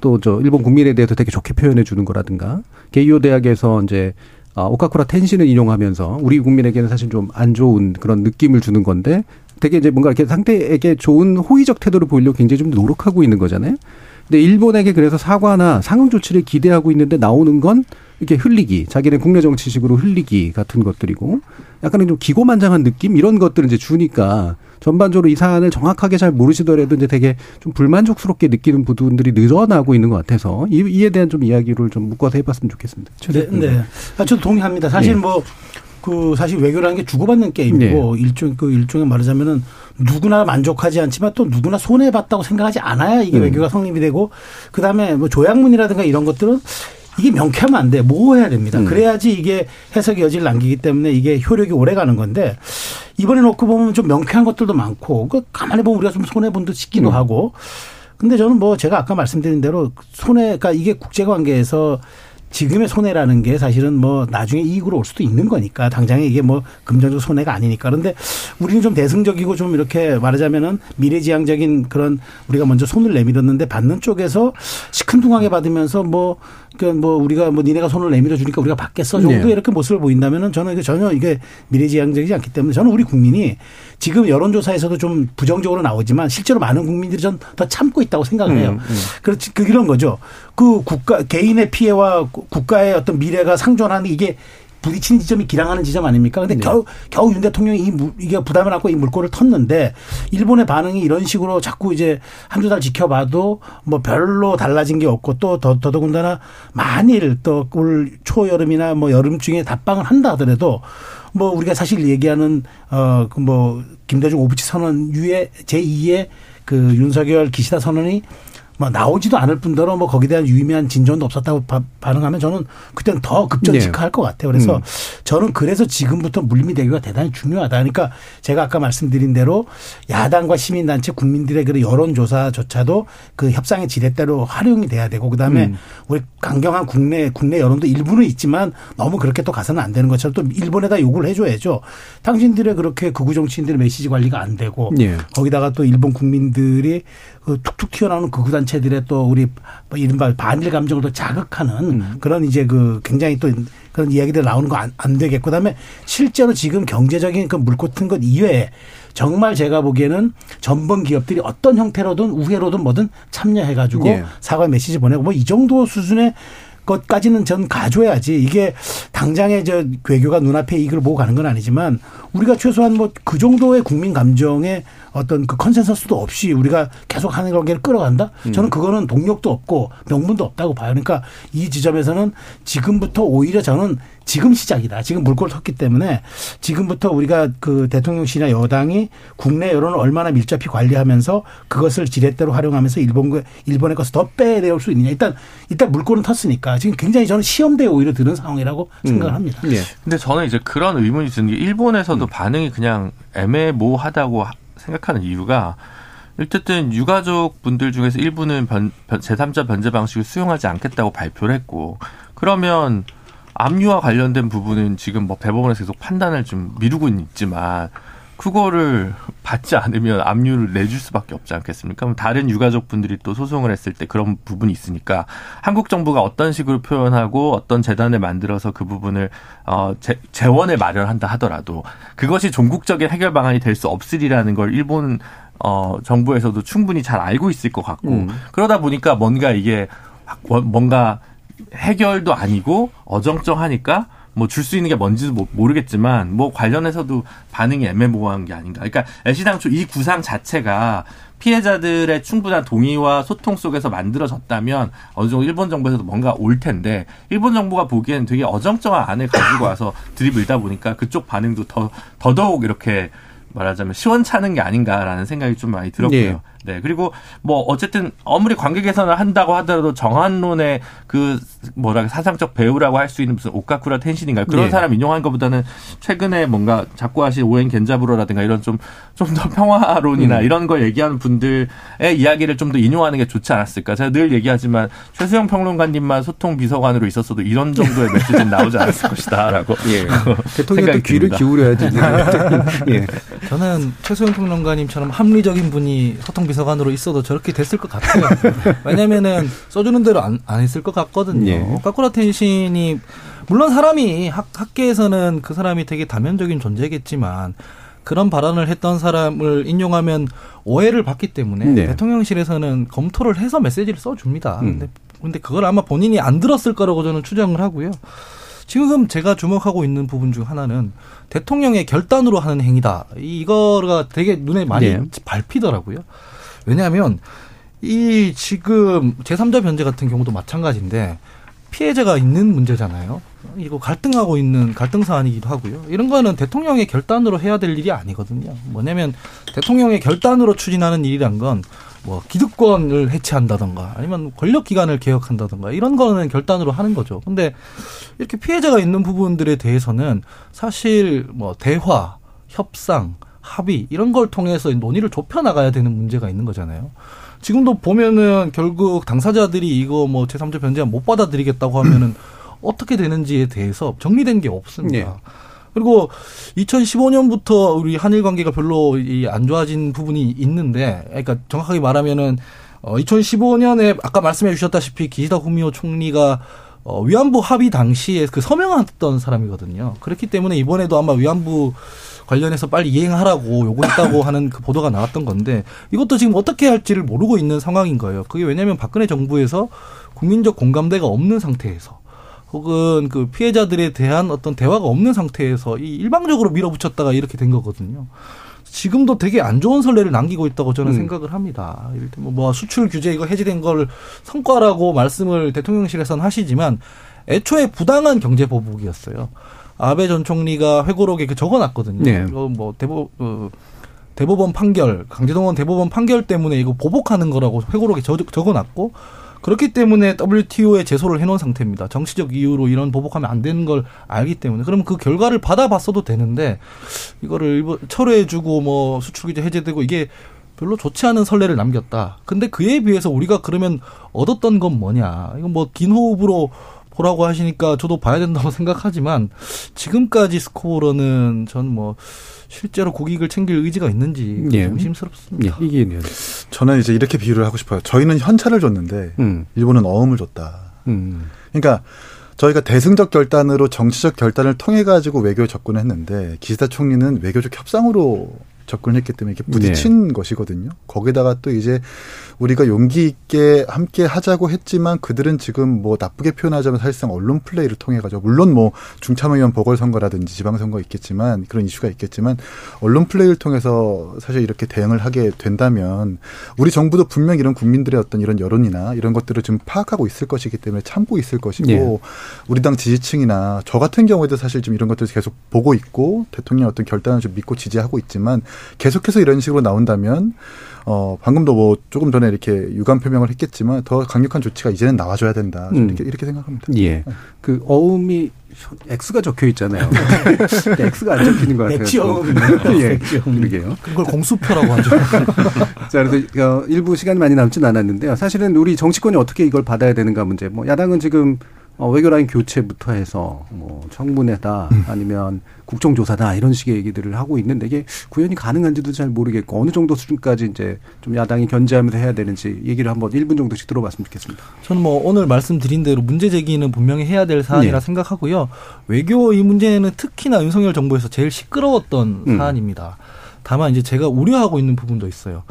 또 저 일본 국민에 대해서 되게 좋게 표현해 주는 거라든가 게이오 대학에서 이제 아, 오카쿠라 텐신을 인용하면서 우리 국민에게는 사실 좀 안 좋은 그런 느낌을 주는 건데 되게 이제 뭔가 이렇게 상대에게 좋은 호의적 태도를 보이려고 굉장히 좀 노력하고 있는 거잖아요. 근데 일본에게 그래서 사과나 상응 조치를 기대하고 있는데 나오는 건 이렇게 흘리기, 자기네 국내 정치식으로 흘리기 같은 것들이고 약간은 좀 기고만장한 느낌 이런 것들을 이제 주니까 전반적으로 이 사안을 정확하게 잘 모르시더라도 이제 되게 좀 불만족스럽게 느끼는 부분들이 늘어나고 있는 것 같아서 이, 이에 대한 좀 이야기를 좀 묶어서 해봤으면 좋겠습니다. 네, 네. 아, 저도 동의합니다. 사실 네. 뭐. 그 사실 외교라는 게 주고받는 게임이고 네. 일종 그 일종의 말하자면은 누구나 만족하지 않지만 또 누구나 손해 봤다고 생각하지 않아야 이게 음. 외교가 성립이 되고 그다음에 뭐 조약문이라든가 이런 것들은 이게 명쾌하면 안 돼. 모호해야 됩니다. 음. 그래야지 이게 해석의 여지를 남기기 때문에 이게 효력이 오래 가는 건데 이번에 놓고 보면 좀 명쾌한 것들도 많고 그 가만히 보면 우리가 좀 손해 본 듯 싶기도 음. 하고 근데 저는 뭐 제가 아까 말씀드린 대로 손해 그러니까 이게 국제 관계에서 지금의 손해라는 게 사실은 뭐 나중에 이익으로 올 수도 있는 거니까 당장에 이게 뭐 금전적 손해가 아니니까. 그런데 우리는 좀 대승적이고 좀 이렇게 말하자면은 미래지향적인 그런 우리가 먼저 손을 내밀었는데 받는 쪽에서 시큰둥하게 받으면서 뭐 그뭐 그러니까 우리가 뭐 니네가 손을 내밀어 주니까 우리가 받겠어 정도 네. 이렇게 모습을 보인다면은 저는 이게 전혀 이게 미래지향적이지 않기 때문에 저는 우리 국민이 지금 여론조사에서도 좀 부정적으로 나오지만 실제로 많은 국민들이 전 더 참고 있다고 생각을 해요. 음, 음. 그렇지 그 이런 거죠. 그 국가 개인의 피해와 국가의 어떤 미래가 상존하는 이게 부딪히는 지점이 기량하는 지점 아닙니까? 근데 네. 겨우 겨우 윤 대통령이 이 이게 부담을 안고 이 물꼬를 텄는데 일본의 반응이 이런 식으로 자꾸 이제 한두 달 지켜봐도 뭐 별로 달라진 게 없고 또 더, 더더군다나 만일 또 올 초여름이나 뭐 여름 중에 답방을 한다 하더라도 뭐 우리가 사실 얘기하는 어그 뭐 김대중 오부치 선언 유의 제2의 그 윤석열 기시다 선언이 뭐 나오지도 않을 뿐더러 뭐 거기에 대한 유의미한 진전도 없었다고 바, 반응하면 저는 그때는 더 급전직하할 네. 것 같아요. 그래서 음. 저는 그래서 지금부터 물밑 대교가 대단히 중요하다. 그러니까 제가 아까 말씀드린 대로 야당과 시민단체 국민들의 그 여론조사조차도 그 협상의 지렛대로 활용이 돼야 되고 그다음에 음. 우리 강경한 국내 국내 여론도 일부는 있지만 너무 그렇게 또 가서는 안 되는 것처럼 또 일본에다 요구를 해줘야죠. 당신들의 그렇게 극우 정치인들의 메시지 관리가 안 되고 네. 거기다가 또 일본 국민들이 그 툭툭 튀어나오는 극우 단체들의 또 우리 뭐 이른바 반일 감정을 또 자극하는 음. 그런 이제 그 굉장히 또 그런 이야기들 나오는 거안 되겠고 그다음에 실제로 지금 경제적인 그 물고 튼것 이외에 정말 제가 보기에는 전범 기업들이 어떤 형태로든 우회로든 뭐든 참여해 가지고 예. 사과 메시지 보내고 뭐 이 정도 수준의 것까지는 전 가져야지 이게 당장에 저 외교가 눈앞에 이걸 보고 가는 건 아니지만 우리가 최소한 뭐 그 정도의 국민 감정에 어떤 그 컨센서스도 없이 우리가 계속 하는 관계를 끌어간다? 음. 저는 그거는 동력도 없고 명분도 없다고 봐요. 그러니까 이 지점에서는 지금부터 오히려 저는 지금 시작이다. 지금 물꼬를 텄기 때문에 지금부터 우리가 그 대통령실이나 여당이 국내 여론을 얼마나 밀접히 관리하면서 그것을 지렛대로 활용하면서 일본 일본의 것을 더 빼내올 수 있느냐. 일단 일단 물꼬는 텄으니까 지금 굉장히 저는 시험대에 오히려 드는 상황이라고 음. 생각을 합니다. 예. 근데 저는 이제 그런 의문이 드는 게 일본에서도 음. 반응이 그냥 애매모호하다고 생각하는 이유가 어쨌든 유가족 분들 중에서 일부는 변, 제3자 변제 방식을 수용하지 않겠다고 발표를 했고 그러면 압류와 관련된 부분은 지금 뭐 대법원에서 계속 판단을 좀 미루고 있지만 그거를 받지 않으면 압류를 내줄 수밖에 없지 않겠습니까? 그럼 다른 유가족 분들이 또 소송을 했을 때 그런 부분이 있으니까 한국 정부가 어떤 식으로 표현하고 어떤 재단을 만들어서 그 부분을 어 재, 재원을 마련한다 하더라도 그것이 종국적인 해결 방안이 될 수 없으리라는 걸 일본 어 정부에서도 충분히 잘 알고 있을 것 같고 음. 그러다 보니까 뭔가 이게 뭔가 해결도 아니고 어정쩡하니까 뭐 줄 수 있는 게 뭔지도 뭐 모르겠지만 뭐 관련해서도 반응이 애매모호한 게 아닌가. 그러니까 애시당초 이 구상 자체가 피해자들의 충분한 동의와 소통 속에서 만들어졌다면 어느 정도 일본 정부에서도 뭔가 올 텐데 일본 정부가 보기엔 되게 어정쩡한 안을 가지고 와서 들이밀다 보니까 그쪽 반응도 더 더더욱 이렇게 말하자면 시원찮은 게 아닌가라는 생각이 좀 많이 들었고요. 네. 네. 그리고 뭐 어쨌든 아무리 관계 개선을 한다고 하더라도 정한론의 그 뭐라 사상적 배우라고 할 수 있는 무슨 오카쿠라 텐신인가 그런 네. 사람 인용한 것보다는 최근에 뭔가 자꾸 하신 오엔 겐자부로라든가 이런 좀 좀 더 평화론이나 음. 이런 걸 얘기하는 분들의 이야기를 좀 더 인용하는 게 좋지 않았을까. 제가 늘 얘기하지만 최수영 평론가님만 소통 비서관으로 있었어도 이런 정도의 메시지는 나오지 않았을 것이다라고. 예. 대통령도 귀를 기울여야지. 예. 저는 최수영 평론가님처럼 합리적인 분이 소통 비서관으로 있어도 저렇게 됐을 것 같아요. 왜냐면은 써주는 대로 안, 안 했을 것 같거든요. 예. 까꾸라 텐신이 물론 사람이 학, 학계에서는 그 사람이 되게 다면적인 존재겠지만 그런 발언을 했던 사람을 인용하면 오해를 받기 때문에 네. 대통령실에서는 검토를 해서 메시지를 써줍니다. 음. 근데, 근데 그걸 아마 본인이 안 들었을 거라고 저는 추정을 하고요. 지금 제가 주목하고 있는 부분 중 하나는 대통령의 결단으로 하는 행위다. 이거가 되게 눈에 많이 네. 밟히더라고요. 왜냐하면 이 지금 제3자 변제 같은 경우도 마찬가지인데 피해자가 있는 문제잖아요. 이거 갈등하고 있는 갈등 사안이기도 하고요. 이런 거는 대통령의 결단으로 해야 될 일이 아니거든요. 뭐냐면 대통령의 결단으로 추진하는 일이란 건 뭐 기득권을 해체한다던가 아니면 권력 기관을 개혁한다던가 이런 거는 결단으로 하는 거죠. 근데 이렇게 피해자가 있는 부분들에 대해서는 사실 뭐 대화, 협상, 합의 이런 걸 통해서 논의를 좁혀 나가야 되는 문제가 있는 거잖아요. 지금도 보면은 결국 당사자들이 이거 뭐 제3자 변제안 못 받아들이겠다고 하면은 어떻게 되는지에 대해서 정리된 게 없습니다. 네. 그리고 2015년부터 우리 한일 관계가 별로 안 좋아진 부분이 있는데, 그러니까 정확하게 말하면은 어 2015년에 아까 말씀해 주셨다시피 기시다 후미오 총리가 어 위안부 합의 당시에 그 서명했던 사람이거든요. 그렇기 때문에 이번에도 아마 위안부 관련해서 빨리 이행하라고 요구했다고 하는 그 보도가 나왔던 건데 이것도 지금 어떻게 할지를 모르고 있는 상황인 거예요. 그게 왜냐하면 박근혜 정부에서 국민적 공감대가 없는 상태에서 혹은 그 피해자들에 대한 어떤 대화가 없는 상태에서 이 일방적으로 밀어붙였다가 이렇게 된 거거든요. 지금도 되게 안 좋은 선례를 남기고 있다고 저는 음. 생각을 합니다. 이를테면 뭐 수출 규제 이거 해제된 걸 성과라고 말씀을 대통령실에서는 하시지만 애초에 부당한 경제 보복이었어요. 아베 전 총리가 회고록에 그 적어놨거든요. 네. 이거 뭐 대법 어, 대법원 판결 강제동원 대법원 판결 때문에 이거 보복하는 거라고 회고록에 적, 적어놨고 그렇기 때문에 WTO에 제소를 해놓은 상태입니다. 정치적 이유로 이런 보복하면 안 되는 걸 알기 때문에 그러면 그 결과를 받아봤어도 되는데 이거를 철회해주고 뭐 수출 규제 해제되고 이게 별로 좋지 않은 선례를 남겼다. 근데 그에 비해서 우리가 그러면 얻었던 건 뭐냐? 이건 뭐 긴 호흡으로 보라고 하시니까 저도 봐야 된다고 생각하지만 지금까지 스코어로는 전뭐 실제로 고객을 챙길 의지가 있는지 예. 의심스럽습니다. 예. 이게 저는 이제 이렇게 비유를 하고 싶어요. 저희는 현찰을 줬는데 음. 일본은 어음을 줬다. 음. 그러니까 저희가 대승적 결단으로 정치적 결단을 통해 가지고 외교 접근했는데 기시다 총리는 외교적 협상으로 접근했기 때문에 이렇게 부딪힌 네. 것이거든요. 거기다가 또 이제 우리가 용기 있게 함께 하자고 했지만 그들은 지금 뭐 나쁘게 표현하자면 사실상 언론 플레이를 통해 가지고 물론 뭐 중참의원 보궐선거라든지 지방선거 있겠지만 그런 이슈가 있겠지만 언론 플레이를 통해서 사실 이렇게 대응을 하게 된다면 우리 정부도 분명 이런 국민들의 어떤 이런 여론이나 이런 것들을 좀 파악하고 있을 것이기 때문에 참고 있을 것이고 네. 우리 당 지지층이나 저 같은 경우에도 사실 좀 이런 것들을 계속 보고 있고 대통령 어떤 결단을 좀 믿고 지지하고 있지만 계속해서 이런 식으로 나온다면 어 방금도 뭐 조금 전에 이렇게 유감 표명을 했겠지만 더 강력한 조치가 이제는 나와줘야 된다. 음. 이렇게 이렇게 생각합니다. 예. 그 어음이 X가 적혀 있잖아요. X가 안 적히는 것 같아요. 액지어음. 예. 그러게요. 그걸 공수표라고 하죠. 자, 그래서 어, 일부 시간이 많이 남진 않았는데요. 사실은 우리 정치권이 어떻게 이걸 받아야 되는가 문제. 뭐 야당은 지금 어, 외교라인 교체부터 해서 뭐 청문회다 음. 아니면 국정조사다 이런 식의 얘기들을 하고 있는데 이게 구현이 가능한지도 잘 모르겠고 어느 정도 수준까지 이제 좀 야당이 견제하면서 해야 되는지 얘기를 한번 1분 정도씩 들어봤으면 좋겠습니다. 저는 뭐 오늘 말씀드린 대로 문제 제기는 분명히 해야 될 사안이라 네. 생각하고요. 외교 이 문제는 특히나 윤석열 정부에서 제일 시끄러웠던 음. 사안입니다. 다만 이제 제가 우려하고 있는 부분도 있어요.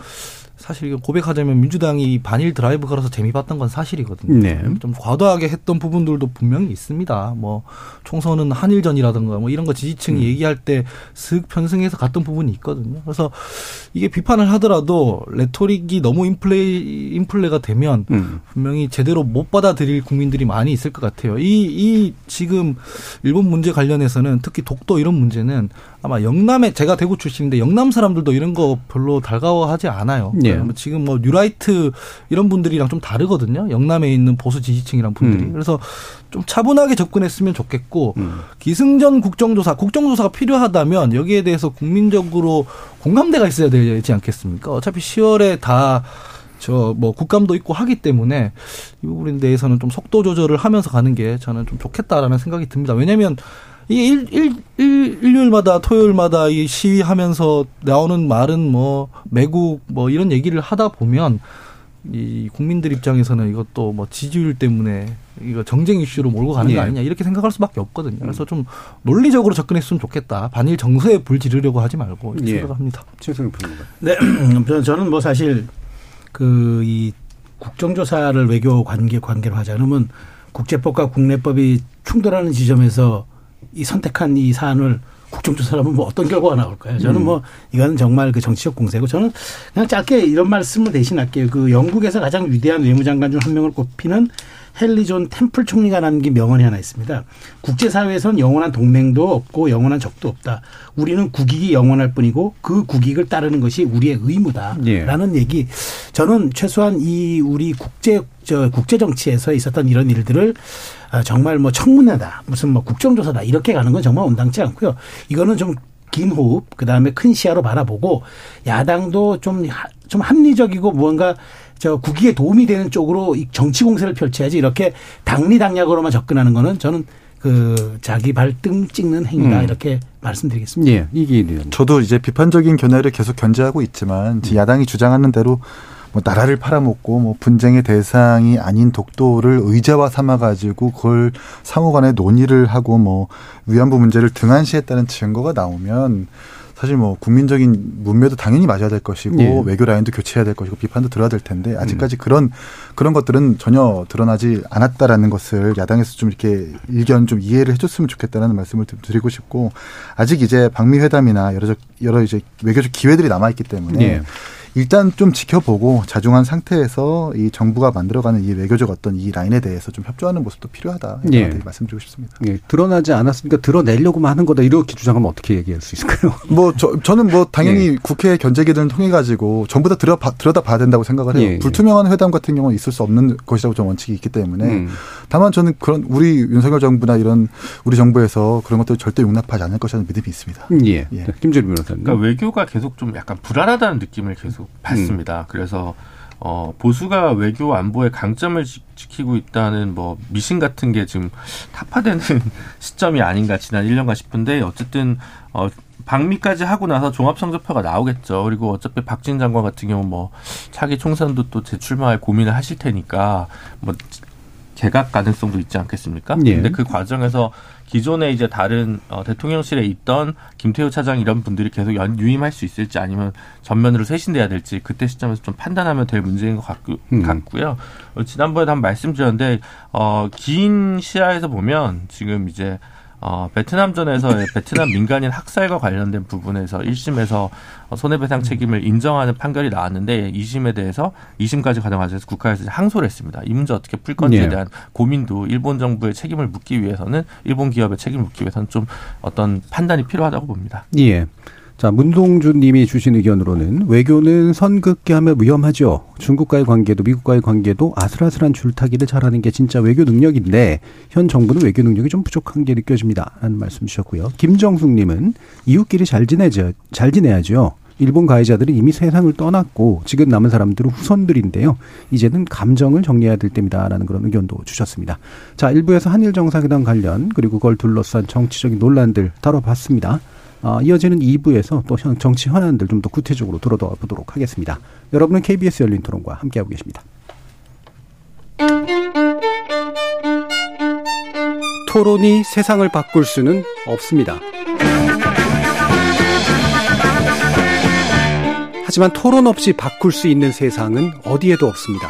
사실 고백하자면 민주당이 반일 드라이브 걸어서 재미 봤던 건 사실이거든요. 네. 좀 과도하게 했던 부분들도 분명히 있습니다. 뭐 총선은 한일전이라든가 뭐 이런 거 지지층이 음. 얘기할 때 슥 편승해서 갔던 부분이 있거든요. 그래서 이게 비판을 하더라도 레토릭이 너무 인플레 인플레가 되면 음. 분명히 제대로 못 받아들일 국민들이 많이 있을 것 같아요. 이, 이 지금 일본 문제 관련해서는 특히 독도 이런 문제는 아마 영남에 제가 대구 출신인데 영남 사람들도 이런 거 별로 달가워하지 않아요. 예. 뭐 지금 뭐 뉴라이트 이런 분들이랑 좀 다르거든요. 영남에 있는 보수 지지층이랑 분들이. 음. 그래서 좀 차분하게 접근했으면 좋겠고 음. 기승전 국정조사, 국정조사가 필요하다면 여기에 대해서 국민적으로 공감대가 있어야 되지 않겠습니까? 어차피 10월에 다 저뭐 국감도 있고 하기 때문에 이 부분에 대해서는 좀 속도 조절을 하면서 가는 게 저는 좀 좋겠다라는 생각이 듭니다. 왜냐하면 이게 일, 일, 일, 일요일마다 토요일마다 이 시위하면서 나오는 말은 뭐 매국 뭐 이런 얘기를 하다 보면 이 국민들 입장에서는 이것도 뭐 지지율 때문에 이거 정쟁 이슈로 몰고 가는 예. 거 아니냐 이렇게 생각할 수밖에 없거든요. 그래서 좀 논리적으로 접근했으면 좋겠다. 반일 정서에 불 지르려고 하지 말고 이렇게 예. 생각합니다. 최승희 평론가. 네, 저는 뭐 사실 그 이 국정조사를 외교 관계 관계로 하자 그러면 국제법과 국내법이 충돌하는 지점에서 이 선택한 이 사안을 국정조사라면 뭐 어떤 결과가 나올까요? 저는 뭐 이거는 정말 그 정치적 공세고 저는 그냥 짧게 이런 말씀을 대신할게요. 그 영국에서 가장 위대한 외무장관 중 한 명을 꼽히는 헨리 존 템플 총리가 남긴 명언이 하나 있습니다. 국제사회에선 영원한 동맹도 없고 영원한 적도 없다. 우리는 국익이 영원할 뿐이고 그 국익을 따르는 것이 우리의 의무다라는 얘기. 저는 최소한 이 우리 국제 저 국제 정치에서 있었던 이런 일들을 아, 정말 뭐 청문회다 무슨 뭐 국정조사다 이렇게 가는 건 정말 온당치 않고요. 이거는 좀긴 호흡, 그 다음에 큰 시야로 바라보고 야당도 좀, 하- 좀 합리적이고 무언가 저 국익에 도움이 되는 쪽으로 이 정치 공세를 펼쳐야지 이렇게 당리당략으로만 접근하는 거는 저는 그 자기 발등 찍는 행위다 음. 이렇게 말씀드리겠습니다. 예, 이게 의원. 저도 이제 비판적인 견해를 계속 견제하고 있지만 지금 야당이 주장하는 대로 뭐 나라를 팔아먹고 뭐 분쟁의 대상이 아닌 독도를 의제화 삼아가지고 그걸 상호간에 논의를 하고 뭐 위안부 문제를 등한시했다는 증거가 나오면 사실 뭐 국민적인 문매도 당연히 맞아야 될 것이고 예. 외교 라인도 교체해야 될 것이고 비판도 들어야 될 텐데 아직까지 그런 그런 것들은 전혀 드러나지 않았다라는 것을 야당에서 좀 이렇게 일견 좀 이해를 해줬으면 좋겠다는 말씀을 드리고 싶고 아직 이제 방미 회담이나 여러 여러 이제 외교적 기회들이 남아 있기 때문에 예. 일단 좀 지켜보고 자중한 상태에서 이 정부가 만들어가는 이 외교적 어떤 이 라인에 대해서 좀 협조하는 모습도 필요하다 예. 이렇게 말씀드리고 싶습니다. 예, 드러나지 않았으니까 드러내려고만 하는 거다 이렇게 주장하면 어떻게 얘기할 수 있을까요? 뭐 저, 저는 뭐 당연히 예. 국회 견제기들을 통해 가지고 전부 다 들여 들여다 봐야 된다고 생각을 해요. 예, 예. 불투명한 회담 같은 경우는 있을 수 없는 것이라고 좀 원칙이 있기 때문에 음. 다만 저는 그런 우리 윤석열 정부나 이런 우리 정부에서 그런 것들을 절대 용납하지 않을 것이라는 믿음이 있습니다. 예. 예. 자, 김재리 변호사님. 그러니까 외교가 계속 좀 약간 불안하다는 느낌을 계속 받습니다. 그래서 어, 보수가 외교 안보의 강점을 지, 지키고 있다는 뭐 미신 같은 게 지금 타파되는 시점이 아닌가 지난 1년간 싶은데 어쨌든 어, 방미까지 하고 나서 종합성적표가 나오겠죠. 그리고 어차피 박진 장관 같은 경우 뭐 차기 총선도 또 재출마할 고민을 하실 테니까 뭐 개각 가능성도 있지 않겠습니까? 예. 근데 그 과정에서 기존에 이제 다른 어, 대통령실에 있던 김태우 차장 이런 분들이 계속 연, 유임할 수 있을지 아니면 전면으로 쇄신돼야 될지 그때 시점에서 좀 판단하면 될 문제인 것 같고, 음. 같고요. 어, 지난번에도 한번 말씀드렸는데 어, 긴 시야에서 보면 지금 이제 어, 베트남전에서의 베트남 민간인 학살과 관련된 부분에서 1심에서 손해배상 책임을 인정하는 판결이 나왔는데 2심에 대해서 2심까지 가는 과정에서 국가에서 항소를 했습니다. 이 문제 어떻게 풀 건지에 예. 대한 고민도 일본 정부의 책임을 묻기 위해서는 일본 기업의 책임을 묻기 위해서는 좀 어떤 판단이 필요하다고 봅니다. 예. 자, 문동준 님이 주신 의견으로는 외교는 선긋게 하면 위험하죠. 중국과의 관계도 미국과의 관계도 아슬아슬한 줄타기를 잘하는 게 진짜 외교 능력인데 현 정부는 외교 능력이 좀 부족한 게 느껴집니다. 라는 말씀 주셨고요. 김정숙 님은 이웃끼리 잘 지내죠. 잘 지내야죠. 일본 가해자들은 이미 세상을 떠났고 지금 남은 사람들은 후손들인데요. 이제는 감정을 정리해야 될 때입니다라는 그런 의견도 주셨습니다. 자, 일부에서 한일 정상회담 관련 그리고 그걸 둘러싼 정치적인 논란들 다뤄봤습니다. 아, 이어지는 2부에서 또 현- 정치 현안들 좀 더 구체적으로 들어다 보도록 하겠습니다. 여러분은 KBS 열린 토론과 함께하고 계십니다. 토론이 세상을 바꿀 수는 없습니다. 하지만 토론 없이 바꿀 수 있는 세상은 어디에도 없습니다.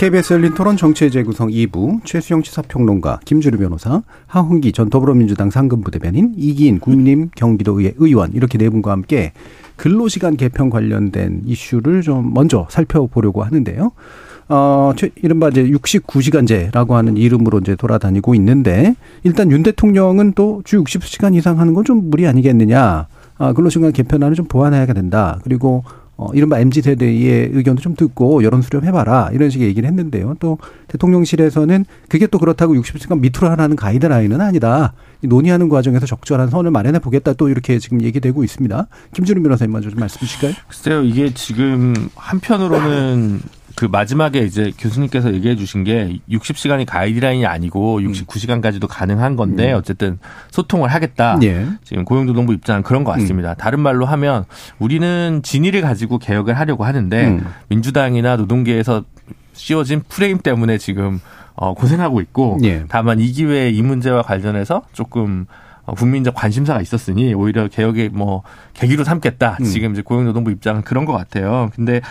KBS 열린 토론 정치의 재구성 2부 최수영 시사평론가 김주루 변호사 하훈기 전 더불어민주당 상근부 대변인 이기인 국민님 경기도의회 의원 이렇게 네 분과 함께 근로시간 개편 관련된 이슈를 좀 먼저 살펴보려고 하는데요. 어, 이른바 이제 69시간제라고 하는 이름으로 이제 돌아다니고 있는데 일단 윤 대통령은 또 주 60시간 이상 하는 건 좀 무리 아니겠느냐. 아, 근로시간 개편안을 좀 보완해야 된다. 그리고 어, 이른바 MZ 세대의 의견도 좀 듣고 여론 수렴해봐라 이런 식의 얘기를 했는데요. 또 대통령실에서는 그게 또 그렇다고 60시간 밑으로 하라는 가이드라인은 아니다. 논의하는 과정에서 적절한 선을 마련해 보겠다. 또 이렇게 지금 얘기되고 있습니다. 김준우 변호사님 먼저 좀 말씀 주실까요? 글쎄요, 이게 지금 한편으로는 그 마지막에 이제 교수님께서 얘기해 주신 게 60시간이 가이드라인이 아니고 69시간까지도 가능한 건데 음. 어쨌든 소통을 하겠다. 예. 지금 고용노동부 입장은 그런 것 같습니다. 음. 다른 말로 하면 우리는 진위를 가지고 개혁을 하려고 하는데 음. 민주당이나 노동계에서 씌워진 프레임 때문에 지금 어 고생하고 있고 예. 다만 이 기회에 이 문제와 관련해서 조금 어, 국민적 관심사가 있었으니 오히려 개혁의 뭐 계기로 삼겠다. 음. 지금 이제 고용노동부 입장은 그런 것 같아요. 근데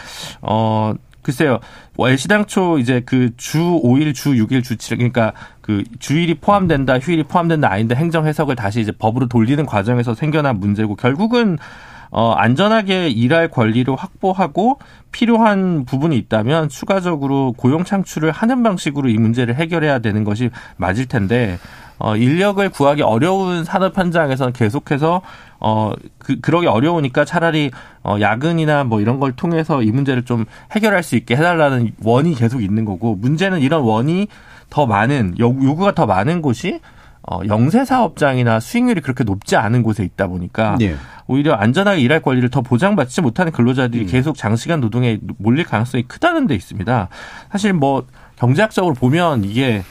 어 글쎄요. 시당초 이제 그주 5일, 주 6일, 주 7일 그러니까 그 주일이 포함된다, 휴일이 포함된다 아닌데 행정 해석을 다시 이제 법으로 돌리는 과정에서 생겨난 문제고 결국은 어 안전하게 일할 권리를 확보하고 필요한 부분이 있다면 추가적으로 고용 창출을 하는 방식으로 이 문제를 해결해야 되는 것이 맞을 텐데 어, 인력을 구하기 어려운 산업 현장에서는 계속해서 어, 그, 그러기 어려우니까 차라리 어, 야근이나 뭐 이런 걸 통해서 이 문제를 좀 해결할 수 있게 해달라는 원이 계속 있는 거고 문제는 이런 원이 더 많은 요구가 더 많은 곳이 어, 영세 사업장이나 수익률이 그렇게 높지 않은 곳에 있다 보니까 네. 오히려 안전하게 일할 권리를 더 보장받지 못하는 근로자들이 음. 계속 장시간 노동에 몰릴 가능성이 크다는 데 있습니다. 사실 뭐 경제학적으로 보면 이게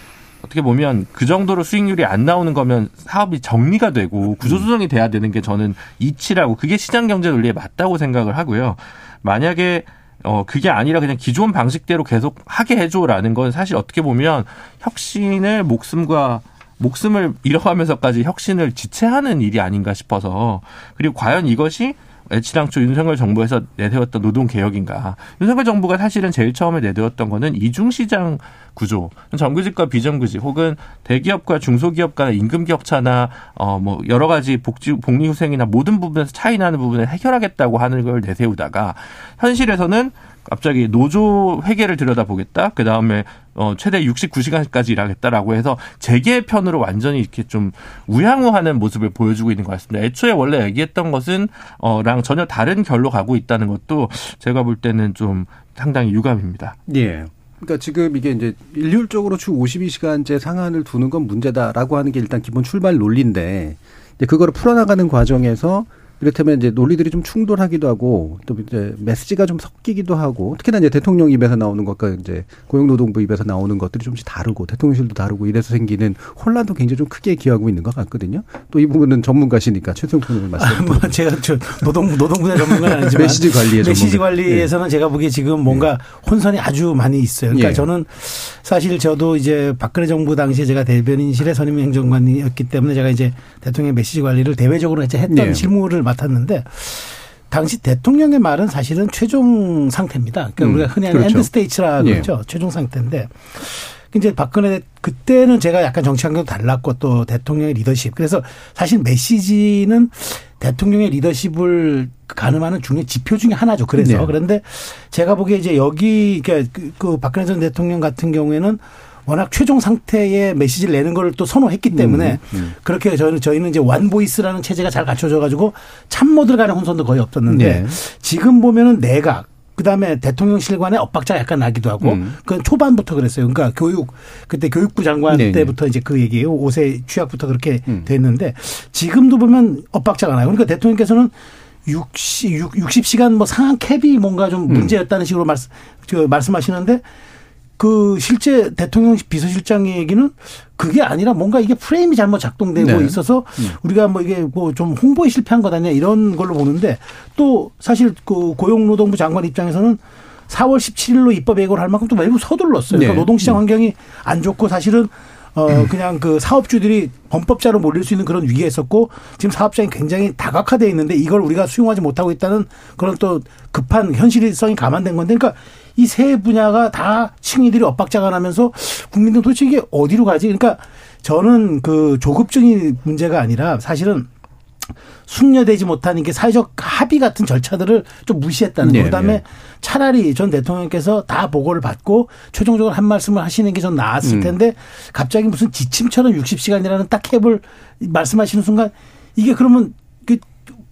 어떻게 보면 그 정도로 수익률이 안 나오는 거면 사업이 정리가 되고 구조조정이 돼야 되는 게 저는 이치라고 그게 시장 경제 논리에 맞다고 생각을 하고요. 만약에 어 그게 아니라 그냥 기존 방식대로 계속 하게 해줘라는 건 사실 어떻게 보면 혁신을 목숨과 목숨을 잃어가면서까지 혁신을 지체하는 일이 아닌가 싶어서 그리고 과연 이것이 애치당초 윤석열 정부에서 내세웠던 노동 개혁인가. 윤석열 정부가 사실은 제일 처음에 내세웠던 거는 이중시장 구조, 정규직과 비정규직 혹은 대기업과 중소기업 간의 임금 격차나 어 뭐 여러 가지 복지 복리후생이나 모든 부분에서 차이 나는 부분을 해결하겠다고 하는 걸 내세우다가 현실에서는 갑자기 노조 회계를 들여다보겠다. 그 다음에 어 최대 69시간까지 일하겠다라고 해서 재계 편으로 완전히 이렇게 좀 우양우하는 모습을 보여주고 있는 것 같습니다. 애초에 원래 얘기했던 것은 어랑 전혀 다른 결로 가고 있다는 것도 제가 볼 때는 좀 상당히 유감입니다. 예. 그러니까 지금 이게 이제 일률적으로 주 52시간제 상한을 두는 건 문제다라고 하는 게 일단 기본 출발 논리인데 이제 그거를 풀어나가는 과정에서 이를테면 이제 논리들이 좀 충돌하기도 하고 또 이제 메시지가 좀 섞이기도 하고 특히나 이제 대통령 입에서 나오는 것과 이제 고용노동부 입에서 나오는 것들이 좀씩 다르고 대통령실도 다르고 이래서 생기는 혼란도 굉장히 좀 크게 기하고 있는 것 같거든요. 또 이 부분은 전문가시니까 최승 의원 말씀. 아, 뭐 제가 저 노동 노동부의 전문가는 아니지만 메시지 관리에 메시지. 관리에서는 예. 제가 보기에 지금 뭔가 예. 혼선이 아주 많이 있어요. 그러니까 예. 저는 사실 저도 이제 박근혜 정부 당시에 제가 대변인실의 선임 행정관이었기 때문에 제가 이제 대통령 메시지 관리를 대외적으로 이제 했던 예. 실무를 맡았는데 당시 대통령의 말은 사실은 최종 상태입니다. 그러니까 음, 우리가 흔히 하는 그렇죠. end state라 예. 그러죠. 예. 최종 상태인데 이제 박근혜 그때는 제가 약간 정치 환경도 달랐고 또 대통령의 리더십. 그래서 사실 메시지는 대통령의 리더십을 가늠하는 중요한 지표 중의 하나죠. 그래서 네. 그런데 제가 보기에 이제 여기 그러니까 그, 그 박근혜 전 대통령 같은 경우에는 워낙 최종 상태의 메시지를 내는 걸 또 선호했기 때문에 음, 음. 그렇게 저는 저희는 이제 완보이스라는 체제가 잘 갖춰져 가지고 참모들 간의 혼선도 거의 없었는데 네. 지금 보면은 내각 그다음에 대통령실 관의 엇박자가 약간 나기도 하고 음. 그건 초반부터 그랬어요. 그러니까 교육 그때 교육부 장관 네네. 때부터 이제 그 얘기예요. 5세 취약부터 그렇게 음. 됐는데 지금도 보면 엇박자가 나요. 그러니까 대통령께서는 60, 60시간 뭐 상한 캡이 뭔가 좀 음. 문제였다는 식으로 말씀, 저 말씀하시는데 그 실제 대통령 비서실장의 얘기는 그게 아니라 뭔가 이게 프레임이 잘못 작동되고 네. 있어서 음. 우리가 뭐 이게 뭐 좀 홍보에 실패한 것 아니냐 이런 걸로 보는데 또 사실 그 고용노동부 장관 입장에서는 4월 17일로 입법 예고를 할 만큼 또 매우 서둘렀어요. 그러니까 네. 노동시장 음. 환경이 안 좋고 사실은 어 그냥 그 사업주들이 범법자로 몰릴 수 있는 그런 위기에 있었고 지금 사업장이 굉장히 다각화돼 있는데 이걸 우리가 수용하지 못하고 있다는 그런 또 급한 현실성이 감안된 건데 그러니까 이 세 분야가 다 층위들이 엇박자가 나면서 국민들 도대체 이게 어디로 가지? 그러니까 저는 그 조급증이 문제가 아니라 사실은 숙려되지 못한 이게 사회적 합의 같은 절차들을 좀 무시했다는 거. 네, 그다음에 네. 차라리 전 대통령께서 다 보고를 받고 최종적으로 한 말씀을 하시는 게 전 나았을 음. 텐데 갑자기 무슨 지침처럼 60시간이라는 딱 캡을 말씀하시는 순간 이게 그러면 그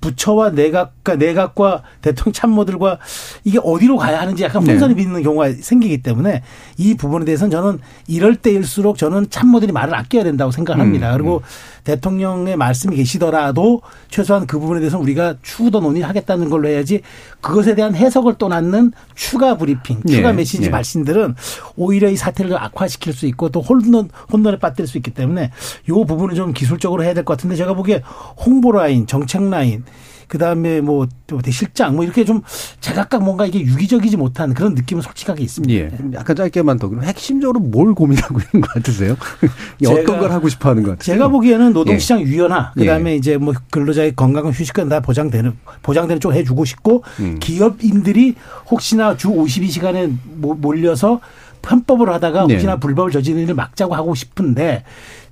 부처와 내각과 내각과 대통령 참모들과 이게 어디로 가야 하는지 약간 네. 혼선이 빚는 경우가 생기기 때문에 이 부분에 대해서는 저는 이럴 때일수록 저는 참모들이 말을 아껴야 된다고 생각합니다. 음, 그리고 대통령의 말씀이 계시더라도 최소한 그 부분에 대해서 우리가 추후 더 논의를 하겠다는 걸로 해야지 그것에 대한 해석을 떠났는 추가 브리핑, 추가 예, 메시지 예. 말씀들은 오히려 이 사태를 악화시킬 수 있고 또 혼돈, 혼돈에 빠뜨릴 수 있기 때문에 이 부분은 좀 기술적으로 해야 될 것 같은데 제가 보기에 홍보 라인, 정책 라인, 그 다음에 뭐, 또 실장 뭐 이렇게 좀 제각각 뭔가 이게 유기적이지 못한 그런 느낌은 솔직하게 있습니다. 예. 약간 짧게만 더. 그럼 핵심적으로 뭘 고민하고 있는 것 같으세요? 제가- 어떤 걸 하고 싶어 하는 것 같아요? 제가 보기에는 노동시장 유연화, 예. 그다음에 이제 뭐 근로자의 건강한 휴식은 다 보장되는 보장되는 쪽 해주고 싶고 음. 기업인들이 혹시나 주 52시간에 몰려서 편법을 하다가 네. 혹시나 불법을 저지르는 일을 막자고 하고 싶은데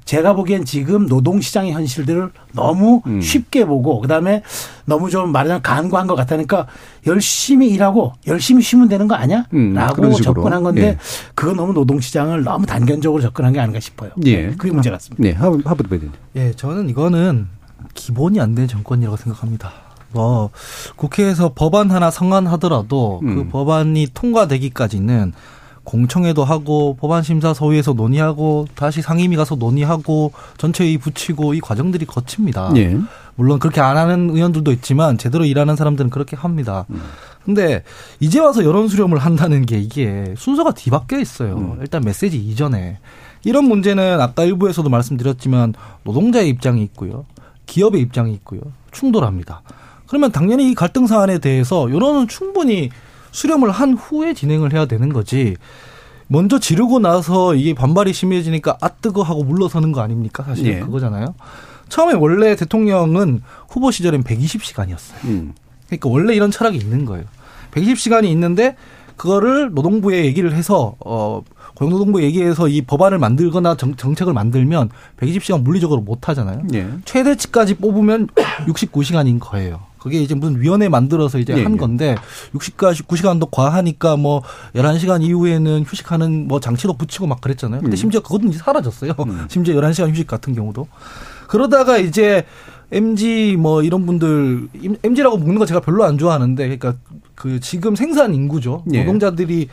제가 보기엔 지금 노동시장의 현실들을 너무 음. 쉽게 보고 그다음에 너무 좀 말하자면 간과한 것 같다니까 열심히 일하고 열심히 쉬면 되는 거 아니야? 음, 라고. 접근한 건데 예. 그건 너무 노동시장을 너무 단견적으로 접근한 게 아닌가 싶어요. 예. 그게 문제 같습니다. 네, 하- 하버드 배드님. 예, 저는 이거는 기본이 안 된 정권이라고 생각합니다. 뭐 국회에서 법안 하나 성안하더라도 그 음. 법안이 통과되기까지는 공청회도 하고 법안 심사 소위에서 논의하고 다시 상임위 가서 논의하고 전체의 붙이고 이 과정들이 거칩니다. 예. 물론 그렇게 안 하는 의원들도 있지만 제대로 일하는 사람들은 그렇게 합니다. 음. 근데 이제 와서 여론 수렴을 한다는 게 이게 순서가 뒤바뀌어 있어요. 음. 일단 메시지 이전에 이런 문제는 아까 일부에서도 말씀드렸지만 노동자의 입장이 있고요. 기업의 입장이 있고요. 충돌합니다. 그러면 당연히 이 갈등 사안에 대해서 여론은 충분히 수렴을 한 후에 진행을 해야 되는 거지. 먼저 지르고 나서 이게 반발이 심해지니까 아 뜨거 하고 물러서는 거 아닙니까? 사실 예. 그거잖아요. 처음에 원래 대통령은 후보 시절엔 120시간이었어요. 음. 그러니까 원래 이런 철학이 있는 거예요. 120시간이 있는데 그거를 노동부에 얘기를 해서 어 고용노동부 얘기해서 이 법안을 만들거나 정, 정책을 만들면 120시간 물리적으로 못 하잖아요. 예. 최대치까지 뽑으면 69시간인 거예요. 그게 이제 무슨 위원회 만들어서 이제 예, 한 예. 건데 69시간도 과하니까 뭐 11시간 이후에는 휴식하는 뭐 장치도 붙이고 막 그랬잖아요. 근데 음. 심지어 그것도 이제 사라졌어요. 음. 심지어 11시간 휴식 같은 경우도. 그러다가 이제 MG 뭐 이런 분들 MG라고 묶는 거 제가 별로 안 좋아하는데 그러니까 그 지금 생산 인구죠. 예. 노동자들이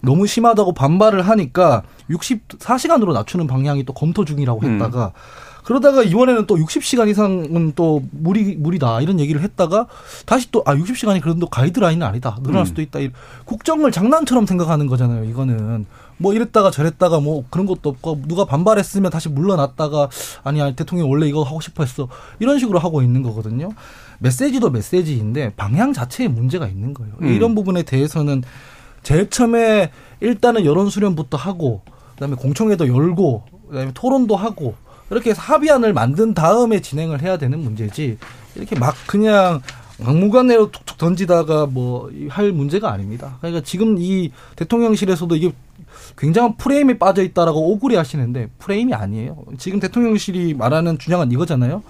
너무 심하다고 반발을 하니까 64시간으로 낮추는 방향이 또 검토 중이라고 음. 했다가 그러다가 이번에는 또 60시간 이상은 또 무리 무리다 이런 얘기를 했다가 다시 또 아 60시간이 그래도 가이드라인은 아니다. 늘어날 음. 수도 있다. 이- 국정을 장난처럼 생각하는 거잖아요 이거는. 뭐 이랬다가 저랬다가 뭐 그런 것도 없고 누가 반발했으면 다시 물러났다가 아니 아니 대통령 원래 이거 하고 싶어 했어. 이런 식으로 하고 있는 거거든요. 메시지도 메시지인데 방향 자체에 문제가 있는 거예요. 음. 이런 부분에 대해서는 제일 처음에 일단은 여론 수렴부터 하고 그다음에 공청회도 열고 그다음에 토론도 하고 이렇게 합의안을 만든 다음에 진행을 해야 되는 문제지 이렇게 막 그냥 막무가내로 툭툭 던지다가 뭐 할 문제가 아닙니다. 그러니까 지금 이 대통령실에서도 이게 굉장한 프레임에 빠져 있다라고 억울해 하시는데 프레임이 아니에요. 지금 대통령실이 말하는 주장은 이거잖아요.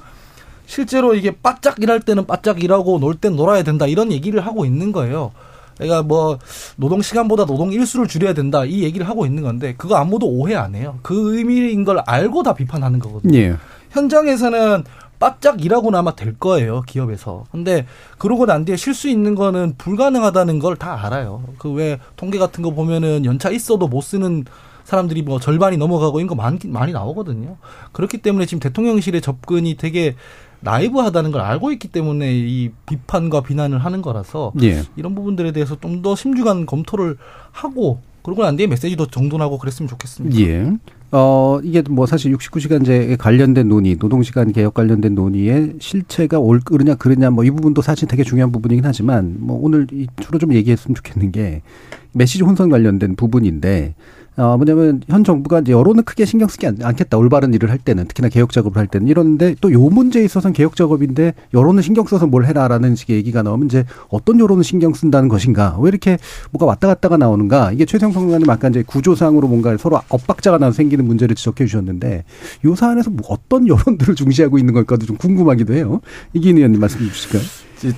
실제로 이게 바짝 일할 때는 바짝 일하고 놀 땐 놀아야 된다 이런 얘기를 하고 있는 거예요. 그러니까 뭐 노동 시간보다 노동 일수를 줄여야 된다 이 얘기를 하고 있는 건데 그거 아무도 오해 안 해요. 그 의미인 걸 알고 다 비판하는 거거든요. 예. 현장에서는 바짝 일하고는 아마 될 거예요 기업에서. 근데 그러고 난 뒤에 쉴 수 있는 거는 불가능하다는 걸 다 알아요. 그 왜 통계 같은 거 보면은 연차 있어도 못 쓰는 사람들이 뭐 절반이 넘어가고 이런 거 많이 많이 나오거든요. 그렇기 때문에 지금 대통령실의 접근이 되게 나이브하다는 걸 알고 있기 때문에 이 비판과 비난을 하는 거라서 예. 이런 부분들에 대해서 좀 더 심중한 검토를 하고 그러고 난 뒤에 메시지도 정돈하고 그랬으면 좋겠습니다. 예. 어, 이게 뭐 사실 69시간제에 관련된 논의, 노동시간 개혁 관련된 논의의 실체가 옳으냐, 그르냐, 뭐 이 부분도 사실 되게 중요한 부분이긴 하지만, 뭐 오늘 주로 좀 얘기했으면 좋겠는 게, 메시지 혼선 관련된 부분인데, 어, 뭐냐면 현 정부가 이제 여론은 크게 신경 쓰지 않겠다. 올바른 일을 할 때는 특히나 개혁 작업을 할 때는 이런데 또 요 문제에 있어서는 개혁 작업인데 여론은 신경 써서 뭘 해라라는 식의 얘기가 나오면 이제 어떤 여론을 신경 쓴다는 것인가? 왜 이렇게 뭐가 왔다 갔다가 나오는가? 이게 최성성 의원님 아까 이제 구조상으로 뭔가 서로 엇박자가 나서 생기는 문제를 지적해 주셨는데 요 사안에서 뭐 어떤 여론들을 중시하고 있는 걸까도 좀 궁금하기도 해요. 이기인 의원님 말씀 주실까요?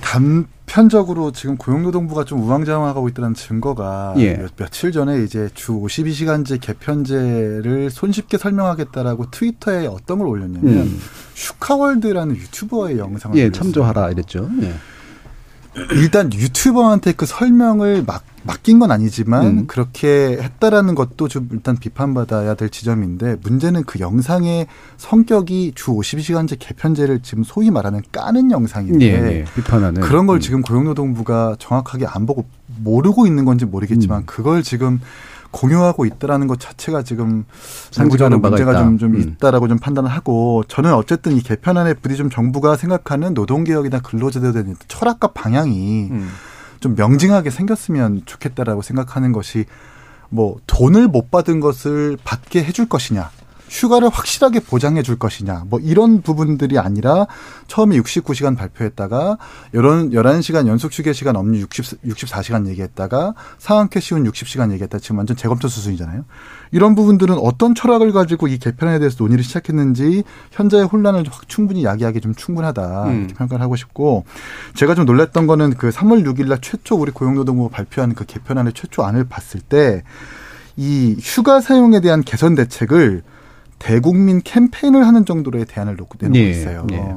단편적으로 지금 고용노동부가 좀 우왕좌왕하고 있다는 증거가 예. 며 칠 전에 이제 주 52시간제 개편제를 손쉽게 설명하겠다라고 트위터에 어떤 걸 올렸냐면 음. 슈카월드라는 유튜버의 영상을 예, 올렸어요. 참조하라 이랬죠. 예. 일단 유튜버한테 그 설명을 막 맡긴 건 아니지만 음. 그렇게 했다라는 것도 좀 일단 비판받아야 될 지점인데 문제는 그 영상의 성격이 주 52시간제 개편제를 지금 소위 말하는 까는 영상인데 예, 예. 비판하는 그런 걸 음. 지금 고용노동부가 정확하게 안 보고 모르고 있는 건지 모르겠지만 음. 그걸 지금 공유하고 있다라는 것 자체가 지금 바가 문제가 있다. 좀, 좀 음. 있다라고 좀 판단을 하고 저는 어쨌든 이 개편안에 부디 좀 정부가 생각하는 노동개혁이나 근로제도에 대한 철학과 방향이 음. 좀 명징하게 생겼으면 좋겠다라고 생각하는 것이 뭐 돈을 못 받은 것을 받게 해줄 것이냐. 휴가를 확실하게 보장해 줄 것이냐. 뭐 이런 부분들이 아니라 처음에 69시간 발표했다가 이런 11시간 연속 휴게 시간 없는 60, 64시간 얘기했다가 상한캐 쉬운 60시간 얘기했다. 지금 완전 재검토 수준이잖아요. 이런 부분들은 어떤 철학을 가지고 이 개편에 대해서 논의를 시작했는지 현재의 혼란을 확 충분히 야기하기 좀 충분하다. 음. 이렇게 평가를 하고 싶고 제가 좀 놀랐던 거는 그 3월 6일 날 최초 우리 고용노동부가 발표한 그 개편안의 최초 안을 봤을 때 이 휴가 사용에 대한 개선 대책을 대국민 캠페인을 하는 정도로의 대안을 놓고 내놓고 예, 있어요. 예.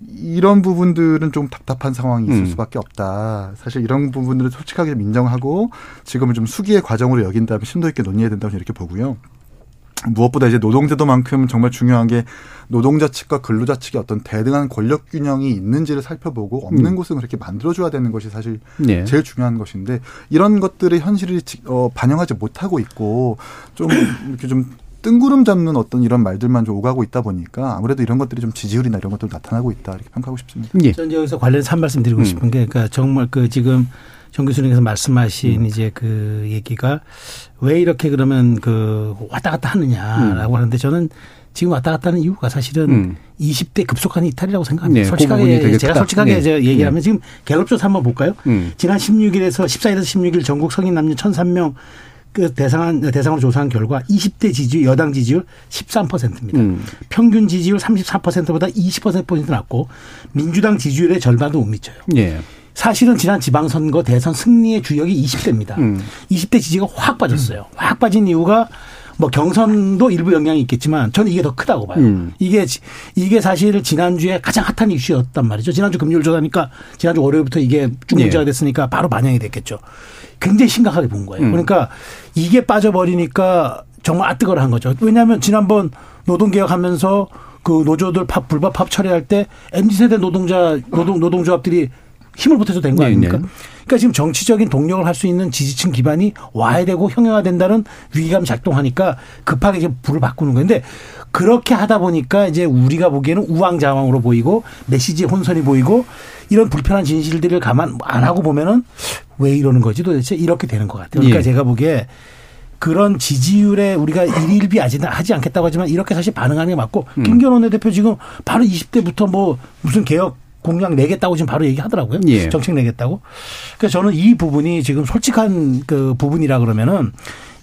이런 부분들은 좀 답답한 상황이 있을 음. 수밖에 없다. 사실 이런 부분들은 솔직하게 인정하고 지금은 좀 수기의 과정으로 여긴다면 심도 있게 논의해야 된다고 이렇게 보고요. 무엇보다 이제 노동제도만큼 정말 중요한 게 노동자 측과 근로자 측의 어떤 대등한 권력 균형이 있는지를 살펴보고 없는 음. 곳은 그렇게 만들어줘야 되는 것이 사실 예. 제일 중요한 것인데 이런 것들의 현실을 지- 어, 반영하지 못하고 있고 좀 이렇게 좀 뜬구름 잡는 어떤 이런 말들만 좀 오가고 있다 보니까 아무래도 이런 것들이 좀 지지율이나 이런 것들 나타나고 있다 이렇게 평가하고 싶습니다. 예. 전 여기서 관련해서 한 말씀 드리고 음. 싶은 게, 그러니까 정말 그 지금 정 교수님께서 말씀하신 음. 이제 그 얘기가 왜 이렇게 그러면 그 왔다 갔다 하느냐라고 하는데 저는 지금 왔다 갔다 하는 이유가 사실은 음. 20대 급속한 이탈이라고 생각합니다. 네, 그 솔직하게 되게 제가 크다. 솔직하게 네. 이제 얘기하면 네. 지금 갤럽조사 한번 볼까요? 음. 지난 16일에서 14일에서 16일 전국 성인 남녀 1,003명 그 대상한 대상으로 조사한 결과 20대 지지율 여당 지지율 13%입니다. 음. 평균 지지율 34%보다 20%포인트 낮고 민주당 지지율의 절반도 못 미쳐요. 예. 사실은 지난 지방선거 대선 승리의 주역이 20대입니다. 음. 20대 지지가 확 빠졌어요. 확 빠진 이유가 뭐 경선도 일부 영향이 있겠지만 저는 이게 더 크다고 봐요. 음. 이게 지- 이게 사실 지난주에 가장 핫한 이슈였단 말이죠. 지난주 금요일 조사니까 지난주 월요일부터 이게 쭉 예. 문제가 됐으니까 바로 반영이 됐겠죠. 굉장히 심각하게 본 거예요. 음. 그러니까 이게 빠져버리니까 정말 아뜨거라 한 거죠. 왜냐하면 지난번 노동개혁하면서 그 노조들 팝 불법 팝 처리할 때 MZ세대 노동자 노동 노동조합들이 힘을 보태서 된거 네, 아닙니까? 네. 그러니까 지금 정치적인 동력을 할 수 있는 지지층 기반이 와야 되고 형용화된다는 위기감이 작동하니까 급하게 이제 불을 바꾸는 건데 그렇게 하다 보니까 이제 우리가 보기에는 우왕좌왕으로 보이고 메시지 혼선이 보이고 이런 불편한 진실들을 가만 안 하고 보면은 왜 이러는 거지 도대체 이렇게 되는 것 같아요. 그러니까 예. 제가 보기에 그런 지지율에 우리가 일일비 하지 않겠다고 하지만 이렇게 사실 반응하는 게 맞고 음. 김경원 대표 지금 바로 20대부터 뭐 무슨 개혁 공약 내겠다고 지금 바로 얘기하더라고요. 예. 정책 내겠다고. 그래서 저는 이 부분이 지금 솔직한 그 부분이라 그러면은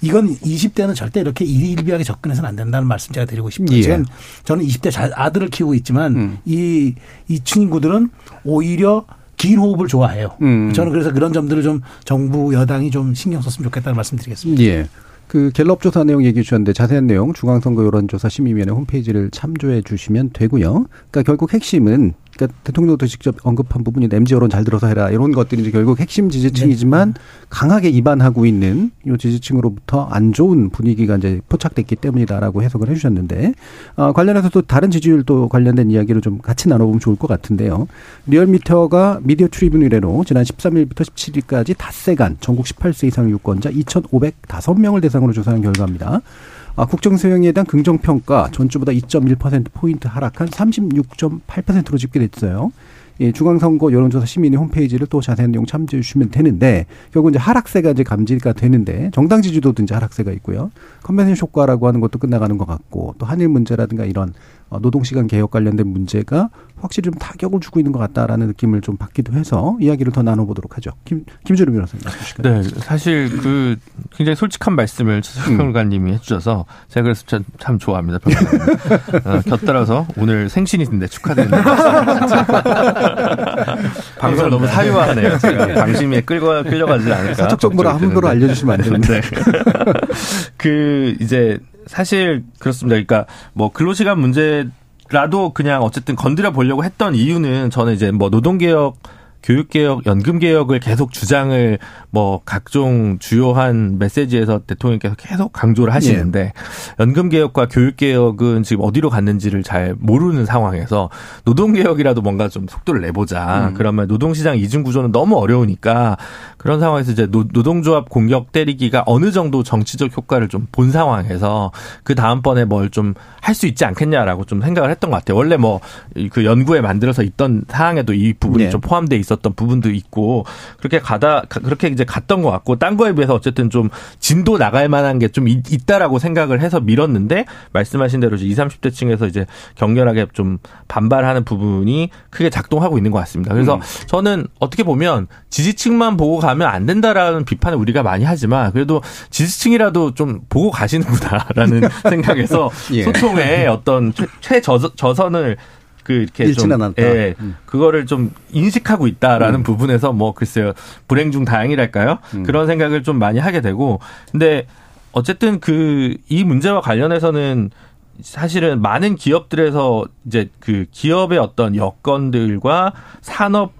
이건 20대는 절대 이렇게 일일비하게 접근해서는 안 된다는 말씀 제가 드리고 싶어요. 예. 지금 저는 20대 자- 아들을 키우고 있지만 음. 이, 이 친구들은 오히려 긴 호흡을 좋아해요. 음. 저는 그래서 그런 점들을 좀 정부 여당이 좀 신경 썼으면 좋겠다는 말씀 드리겠습니다. 예. 그 갤럽 조사 내용 얘기해 주셨는데 자세한 내용 중앙선거 여론조사 심의위원회 홈페이지를 참조해 주시면 되고요. 그러니까 결국 핵심은 그러니까 대통령도 직접 언급한 부분이 MZ 여론 잘 들어서 해라 이런 것들이 이제 결국 핵심 지지층이지만 네. 강하게 입안하고 있는 요 지지층으로부터 안 좋은 분위기가 이제 포착됐기 때문이다라고 해석을 해주셨는데 어, 관련해서 또 다른 지지율도 관련된 이야기를 좀 같이 나눠보면 좋을 것 같은데요. 리얼미터가 미디어 트리뷴 의뢰로 지난 13일부터 17일까지 닷새간 전국 18세 이상 유권자 2,505명을 대상 으로 조사한 결과입니다. 아, 국정수행에 대한 긍정평가 전주보다 2.1%포인트 하락한 36.8%로 집계됐어요. 예, 중앙선거 여론조사 시민의 홈페이지를 또 자세한 내용 참조해 주시면 되는데 결국 이제 하락세가 이제 감지가 되는데 정당 지지도도 이제 하락세가 있고요. 컨벤션 효과라고 하는 것도 끝나가는 것 같고 또 한일 문제라든가 이런 어, 노동시간 개혁 관련된 문제가 확실히 좀 타격을 주고 있는 것 같다라는 느낌을 좀 받기도 해서 이야기를 더 나눠보도록 하죠. 김, 김주름 변호사님. 네, 사실 그 굉장히 솔직한 말씀을 최평론가님이 음. 해주셔서 제가 그래서 참, 참 좋아합니다. 어, 곁들어서 오늘 생신이신데 축하드립니다. 방송 너무 사유화하네요. 제가 방심에 끌고 끌려가지 않을까. 사적 정보를 함부로 알려주시면 안 되는데. 네. 그 이제 사실 그렇습니다. 그러니까 뭐 근로시간 문제라도 그냥 어쨌든 건드려 보려고 했던 이유는 저는 이제 뭐 노동개혁 교육개혁, 연금개혁을 계속 주장을 뭐 각종 주요한 메시지에서 대통령께서 계속 강조를 하시는데 예. 연금개혁과 교육개혁은 지금 어디로 갔는지를 잘 모르는 상황에서 노동개혁이라도 뭔가 좀 속도를 내보자. 음. 그러면 노동시장 이중구조는 너무 어려우니까 그런 상황에서 이제 노동조합 공격 때리기가 어느 정도 정치적 효과를 좀 본 상황에서 그 다음번에 뭘 좀 할 수 있지 않겠냐라고 좀 생각을 했던 것 같아요. 원래 뭐 그 연구에 만들어서 있던 사항에도 이 부분이 네. 좀 포함돼 있 었던 부분도 있고 그렇게 가다 그렇게 이제 갔던 것 같고 딴 거에 비해서 어쨌든 좀 진도 나갈 만한 게 좀 있다라고 생각을 해서 밀었는데 말씀하신 대로 이제 20, 30대 층에서 이제 격렬하게 좀 반발하는 부분이 크게 작동하고 있는 것 같습니다. 그래서 음. 저는 어떻게 보면 지지층만 보고 가면 가면 안 된다라는 비판을 우리가 많이 하지만 그래도 지지층이라도 좀 보고 가시는구나라는 생각에서 예. 소통의 어떤 최저선을 그 이렇게 좀 예, 음. 그거를 좀 인식하고 있다라는 음. 부분에서 뭐 글쎄요 불행 중 다행이랄까요 음. 그런 생각을 좀 많이 하게 되고 근데 어쨌든 그 이 문제와 관련해서는 사실은 많은 기업들에서 이제 그 기업의 어떤 여건들과 산업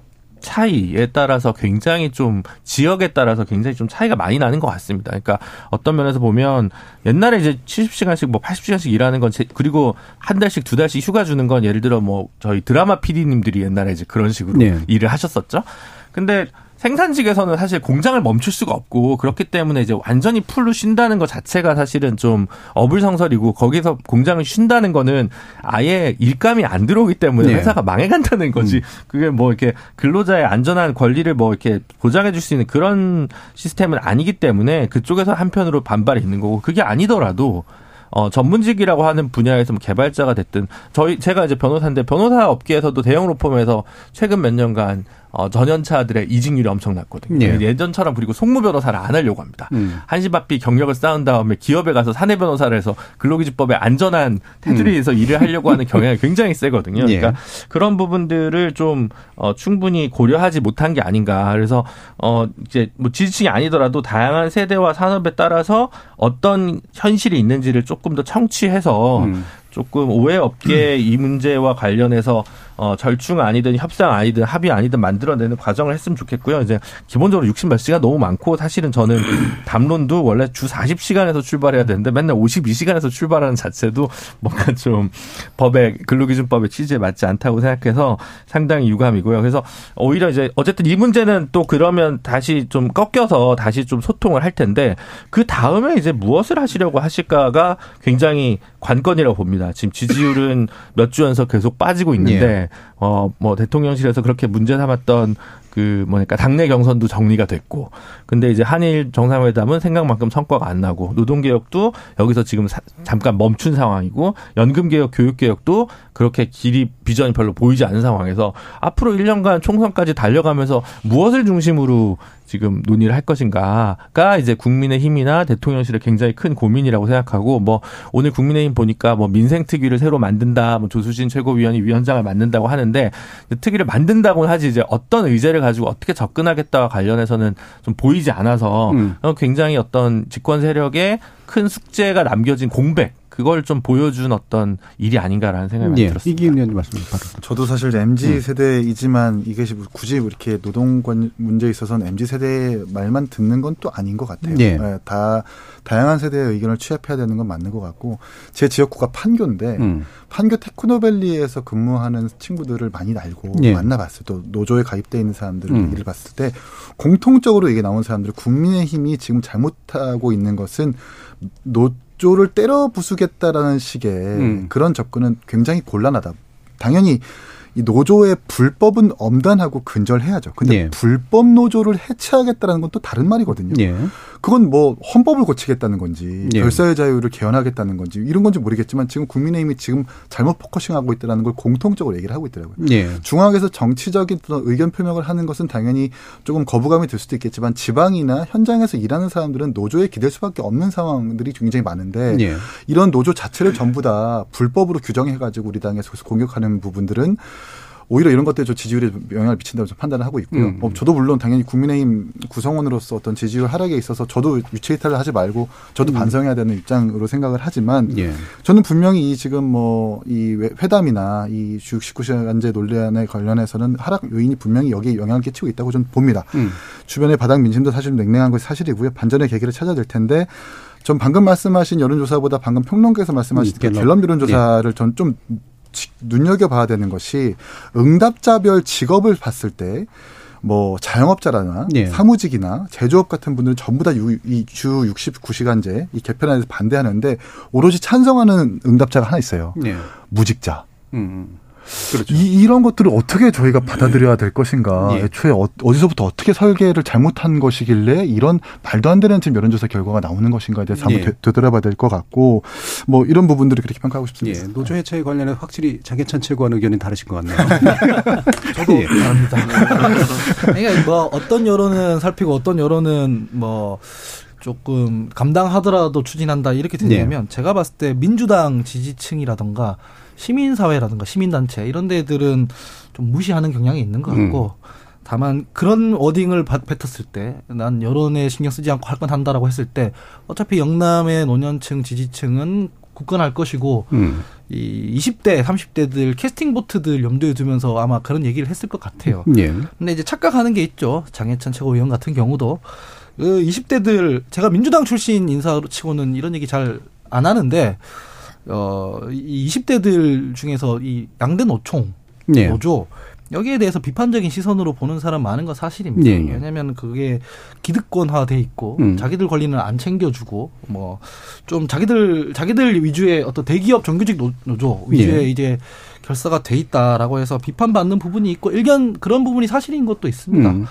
차이에 따라서 굉장히 좀 지역에 따라서 굉장히 좀 차이가 많이 나는 것 같습니다. 그러니까 어떤 면에서 보면 옛날에 이제 70시간씩 뭐 80시간씩 일하는 건 그리고 한 달씩 두 달씩 휴가 주는 건 예를 들어 뭐 저희 드라마 PD님들이 옛날에 이제 그런 식으로 네. 일을 하셨었죠. 근데 생산직에서는 사실 공장을 멈출 수가 없고 그렇기 때문에 이제 완전히 풀로 쉰다는 것 자체가 사실은 좀 어불성설이고 거기서 공장을 쉰다는 거는 아예 일감이 안 들어오기 때문에 네. 회사가 망해간다는 거지. 음. 그게 뭐 이렇게 근로자의 안전한 권리를 뭐 이렇게 보장해 줄 수 있는 그런 시스템은 아니기 때문에 그쪽에서 한편으로 반발이 있는 거고 그게 아니더라도 어, 전문직이라고 하는 분야에서 뭐 개발자가 됐든 저희 제가 이제 변호사인데 변호사 업계에서도 대형 로펌에서 최근 몇 년간 어, 전연차들의 이직률이 엄청 났거든요. 네. 예전처럼 그리고 송무 변호사를 안 하려고 합니다. 음. 한시바삐 경력을 쌓은 다음에 기업에 가서 사내 변호사를 해서 근로기준법의 안전한 테두리에서 음. 일을 하려고 하는 경향이 굉장히 세거든요. 예. 그러니까 그런 부분들을 좀 어, 충분히 고려하지 못한 게 아닌가. 그래서 어, 이제 뭐 지지층이 아니더라도 다양한 세대와 산업에 따라서 어떤 현실이 있는지를 조금 더 청취해서 음. 조금 오해 없게 이 문제와 관련해서 어, 절충 아니든 협상 아니든 합의 아니든 만들어내는 과정을 했으면 좋겠고요. 이제 기본적으로 60 몇 시간 너무 많고 사실은 저는 담론도 원래 주 40시간에서 출발해야 되는데 맨날 52시간에서 출발하는 자체도 뭔가 좀 법의 근로기준법의 취지에 맞지 않다고 생각해서 상당히 유감이고요. 그래서 오히려 이제 어쨌든 이 문제는 또 그러면 다시 좀 꺾여서 다시 좀 소통을 할 텐데 그 다음에 이제 무엇을 하시려고 하실까가 굉장히 관건이라고 봅니다. 지금 지지율은 몇 주 연속 계속 빠지고 있는데 예. 어, 뭐 대통령실에서 그렇게 문제 삼았던 그 뭐랄까 당내 경선도 정리가 됐고 근데 이제 한일 정상회담은 생각만큼 성과가 안 나고 노동개혁도 여기서 지금 사, 잠깐 멈춘 상황이고 연금개혁 교육개혁도 그렇게 길이 비전이 별로 보이지 않는 상황에서 앞으로 1년간 총선까지 달려가면서 무엇을 중심으로 지금 논의를 할 것인가가 이제 국민의 힘이나 대통령실의 굉장히 큰 고민이라고 생각하고 뭐 오늘 국민의힘 보니까 뭐 민생 특위를 새로 만든다 뭐 조수진 최고위원이 위원장을 만든다고 하는데 특위를 만든다고는 하지 이제 어떤 의제를 가지고 어떻게 접근하겠다와 관련해서는 좀 보이지 않아서 음. 굉장히 어떤 집권 세력의 큰 숙제가 남겨진 공백 그걸 좀 보여준 어떤 일이 아닌가라는 생각이 많이 예. 들었습니다. 이기훈 의원님 말씀 바로. 저도 사실 MZ 세대이지만 이게 굳이 이렇게 노동 관 문제에 있어서는 MZ 세대의 말만 듣는 건 또 아닌 것 같아요. 예. 예, 다 다양한 세대의 의견을 취합해야 되는 건 맞는 것 같고 제 지역구가 판교인데 음. 판교 테크노밸리에서 근무하는 친구들을 많이 알고 예. 만나봤어요. 또 노조에 가입돼 있는 사람들을 음. 얘기를 봤을 때 공통적으로 이게 나온 사람들 국민의힘이 지금 잘못하고 있는 것은 노 조를 때려 부수겠다라는 식의 음. 그런 접근은 굉장히 곤란하다. 당연히 이 노조의 불법은 엄단하고 근절해야죠. 근데 예. 불법 노조를 해체하겠다라는 건 또 다른 말이거든요. 예. 그건 뭐 헌법을 고치겠다는 건지 예. 결사의 자유를 개헌하겠다는 건지 이런 건지 모르겠지만 지금 국민의힘이 지금 잘못 focusing하고 있다는 걸 공통적으로 얘기를 하고 있더라고요. 예. 중앙에서 정치적인 의견 표명을 하는 것은 당연히 조금 거부감이 들 수도 있겠지만 지방이나 현장에서 일하는 사람들은 노조에 기댈 수밖에 없는 상황들이 굉장히 많은데 예. 이런 노조 자체를 전부 다 불법으로 규정해가지고 우리 당에서 공격하는 부분들은 오히려 이런 것들이 저 지지율에 영향을 미친다고 좀 판단을 하고 있고요. 음. 뭐 저도 물론 당연히 국민의힘 구성원으로서 어떤 지지율 하락에 있어서 저도 유체 이탈을 하지 말고 저도 반성해야 되는 입장으로 생각을 하지만 음. 예. 저는 분명히 이 지금 뭐 이 회담이나 이주 69시간제 논란에 관련해서는 하락 요인이 분명히 여기에 영향을 끼치고 있다고 저는 봅니다. 음. 주변의 바닥 민심도 사실 냉랭한 것이 사실이고요. 반전의 계기를 찾아야 될 텐데 전 방금 말씀하신 여론조사보다 방금 평론가에서 말씀하신 음, 그 갤럽. 갤럽 여론조사를 전좀 눈여겨봐야 되는 것이 응답자별 직업을 봤을 때 뭐 자영업자라나 예. 사무직이나 제조업 같은 분들은 전부 다이주 69시간제 이 개편에 대해서 반대하는데 오로지 찬성하는 응답자가 하나 있어요. 예. 무직자. 음. 그렇죠. 이, 이런 것들을 어떻게 저희가 받아들여야 될 것인가. 예. 애초에 어, 어디서부터 어떻게 설계를 잘못한 것이길래 이런 말도 안 되는 지금 여론조사 결과가 나오는 것인가에 대해서 한번 예. 되, 되돌아봐야 될 것 같고 뭐 이런 부분들을 그렇게 평가하고 예. 싶습니다. 노조 해체에 관련해 확실히 장해찬 최고한 의견이 다르신 것 같네요. 저도 예. 다릅니다. 그러니까 뭐 어떤 여론은 살피고 어떤 여론은 뭐 조금 감당하더라도 추진한다 이렇게 되냐면 제가 봤을 때 민주당 지지층이라던가 시민사회라든가 시민단체 이런 데들은 좀 무시하는 경향이 있는 것 같고 다만 그런 워딩을 바- 뱉었을 때 난 여론에 신경 쓰지 않고 할 건 한다라고 했을 때 어차피 영남의 노년층 지지층은 굳건할 것이고 음. 이 20대, 30대들 캐스팅 보트들 염두에 두면서 아마 그런 얘기를 했을 것 같아요. 예. 근데 이제 착각하는 게 있죠. 장해찬 최고위원 같은 경우도 그 20대들 제가 민주당 출신 인사로 치고는 이런 얘기 잘 안 하는데 어 이 20대들 중에서 이 양대 노총 예. 노조 여기에 대해서 비판적인 시선으로 보는 사람 많은 건 사실입니다. 예, 예. 왜냐하면 그게 기득권화돼 있고 음. 자기들 권리는 안 챙겨주고 뭐 좀 자기들 자기들 위주의 어떤 대기업 정규직 노- 노조 위주의 예. 이제 결사가 돼 있다라고 해서 비판받는 부분이 있고 일견 그런 부분이 사실인 것도 있습니다. 음.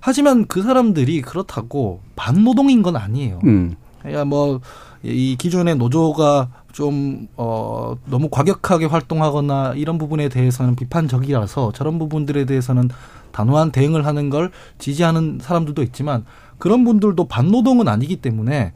하지만 그 사람들이 그렇다고 반노동인 건 아니에요. 음. 그러니까 뭐 이 기존의 노조가 좀 어 너무 과격하게 활동하거나 이런 부분에 대해서는 비판적이라서 저런 부분들에 대해서는 단호한 대응을 하는 걸 지지하는 사람들도 있지만 그런 분들도 반노동은 아니기 때문에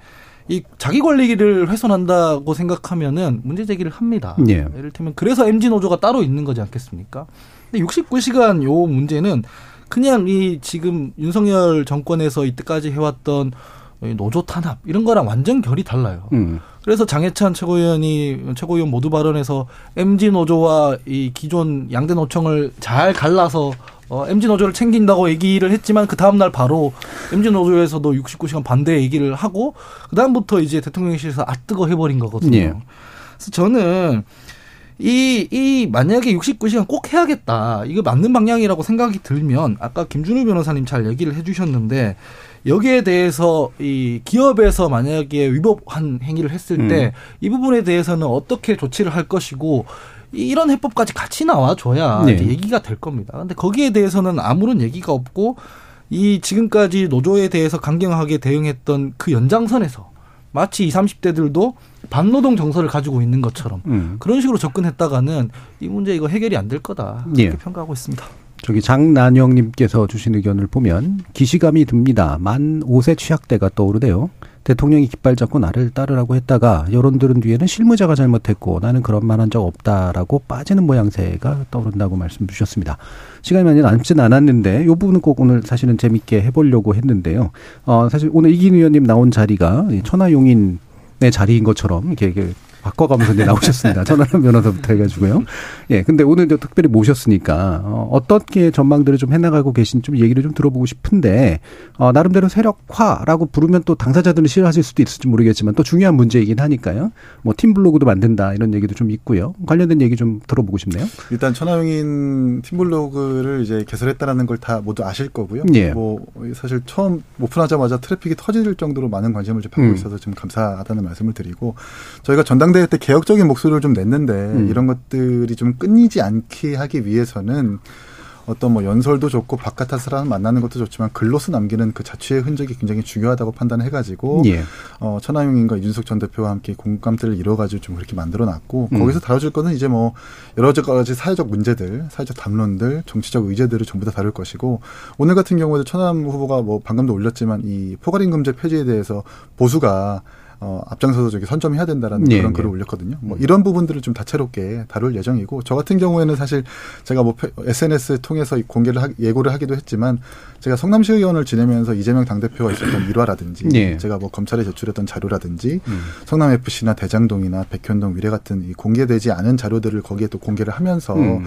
이 자기 권리를 훼손한다고 생각하면은 문제 제기를 합니다. 예. 이를테면 그래서 MG 노조가 따로 있는 거지 않겠습니까? 근데 69시간 요 문제는 그냥 이 지금 윤석열 정권에서 이때까지 해왔던 이 노조 탄압 이런 거랑 완전 결이 달라요. 음. 그래서 장해찬 최고위원이 최고위원 모두 발언에서 MG 노조와 이 기존 양대 노총을 잘 갈라서 어, MG 노조를 챙긴다고 얘기를 했지만 그 다음 날 바로 MG 노조에서도 69시간 반대 얘기를 하고 그 다음부터 이제 대통령실에서 아 뜨거 해버린 거거든요. 예. 그래서 저는 이, 이, 만약에 69시간 꼭 해야겠다. 이거 맞는 방향이라고 생각이 들면, 아까 김준우 변호사님 잘 얘기를 해주셨는데, 여기에 대해서 이 기업에서 만약에 위법한 행위를 했을 때, 이 부분에 대해서는 어떻게 조치를 할 것이고, 이- 이런 해법까지 같이 나와줘야 네. 얘기가 될 겁니다. 근데 거기에 대해서는 아무런 얘기가 없고, 이 지금까지 노조에 대해서 강경하게 대응했던 그 연장선에서 마치 20, 30대들도 반노동 정서를 가지고 있는 것처럼 음. 그런 식으로 접근했다가는 이 문제 이거 해결이 안 될 거다 예. 이렇게 평가하고 있습니다. 저기 장난영님께서 주신 의견을 보면 기시감이 듭니다. 만 5세 취약대가 떠오르네요. 대통령이 깃발 잡고 나를 따르라고 했다가 여론 들은 뒤에는 실무자가 잘못했고 나는 그런 말 한 적 없다라고 빠지는 모양새가 떠오른다고 말씀 주셨습니다. 시간이 많이 남진 않았는데 이 부분은 꼭 오늘 사실은 재밌게 해보려고 했는데요. 어, 사실 오늘 이긴 의원님 나온 자리가 천하용인의 자리인 것처럼 이렇게 바꿔가면서 이제 나오셨습니다. 전화람 변호사부터 해가지고요. 예, 근데 오늘 도 특별히 모셨으니까 어, 어떻게 전망들을 좀 해나가고 계신 좀 얘기를 좀 들어보고 싶은데 어, 나름대로 세력화라고 부르면 또 당사자들은 싫어하실 수도 있을지 모르겠지만 또 중요한 문제이긴 하니까요. 뭐 팀블로그도 만든다 이런 얘기도 좀 있고요. 관련된 얘기 좀 들어보고 싶네요. 일단 천하용인 팀블로그를 이제 개설했다라는 걸 다 모두 아실 거고요. 예. 뭐 사실 처음 오픈하자마자 트래픽이 터질 정도로 많은 관심을 좀 받고 음. 있어서 좀 감사하다는 말씀을 드리고 저희가 전당 대회 때 개혁적인 목소리를 좀 냈는데 음. 이런 것들이 좀 끊이지 않게 하기 위해서는 어떤 뭐 연설도 좋고 바깥 사람 만나는 것도 좋지만 글로서 남기는 그 자취의 흔적이 굉장히 중요하다고 판단해가지고 예. 어, 천하용인과 이준석 전 대표와 함께 공감대를 이뤄가지고 좀 그렇게 만들어놨고 음. 거기서 다뤄질 거는 이제 뭐 여러 가지 사회적 문제들, 사회적 담론들, 정치적 의제들을 전부 다 다룰 것이고 오늘 같은 경우에도 천하람 후보가 뭐 방금도 올렸지만 이 포괄임금제 폐지에 대해서 보수가 어, 앞장서서 저기 선점해야 된다라는 예, 그런 예. 글을 올렸거든요. 뭐 이런 부분들을 좀 다채롭게 다룰 예정이고 저 같은 경우에는 사실 제가 뭐 SNS 통해서 공개를 하, 예고를 하기도 했지만 제가 성남시 의원을 지내면서 이재명 당대표가 있었던 일화라든지 예. 제가 뭐 검찰에 제출했던 자료라든지 음. 성남 FC나 대장동이나 백현동 위례 같은 이 공개되지 않은 자료들을 거기에 또 공개를 하면서 음.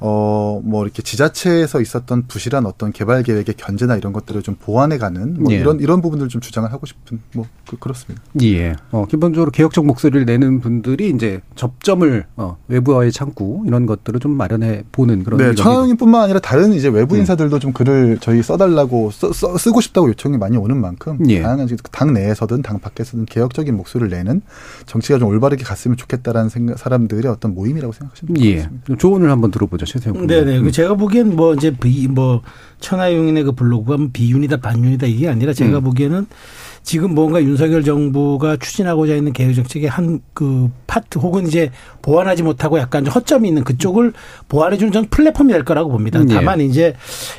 어뭐 이렇게 지자체에서 있었던 부실한 어떤 개발 계획의 견제나 이런 것들을 좀 보완해 가는 뭐 예. 이런 이런 부분들 좀 주장을 하고 싶은 뭐 그, 그렇습니다. 예. 어, 기본적으로 개혁적 목소리를 내는 분들이 이제 접점을 어, 외부와의 창구 이런 것들을 좀 마련해 보는 그런 네, 의견이 천하용인뿐만 아니라 다른 이제 외부 음. 인사들도 좀 글을 저희 써달라고 써, 써- 쓰고 싶다고 요청이 많이 오는 만큼 예. 다양한 당 내에서든 당 밖에서든 개혁적인 목소리를 내는 정치가 좀 올바르게 갔으면 좋겠다라는 생각, 사람들의 어떤 모임이라고 생각하시면 될것 예. 같습니다. 조언을 한번 들어보죠, 최세영 군. 네네. 그 제가 보기엔 뭐 이제 비, 뭐 천하용인의 그 블로그가 뭐 비윤이다 반윤이다 이게 아니라 제가 음. 보기에는 지금 뭔가 윤석열 정부가 추진하고자 있는 개혁 정책의 한 그 파트 혹은 이제 보완하지 못하고 약간 좀 허점이 있는 그쪽을 보완해 주는 전 플랫폼이 될 거라고 봅니다. 예. 다만 이제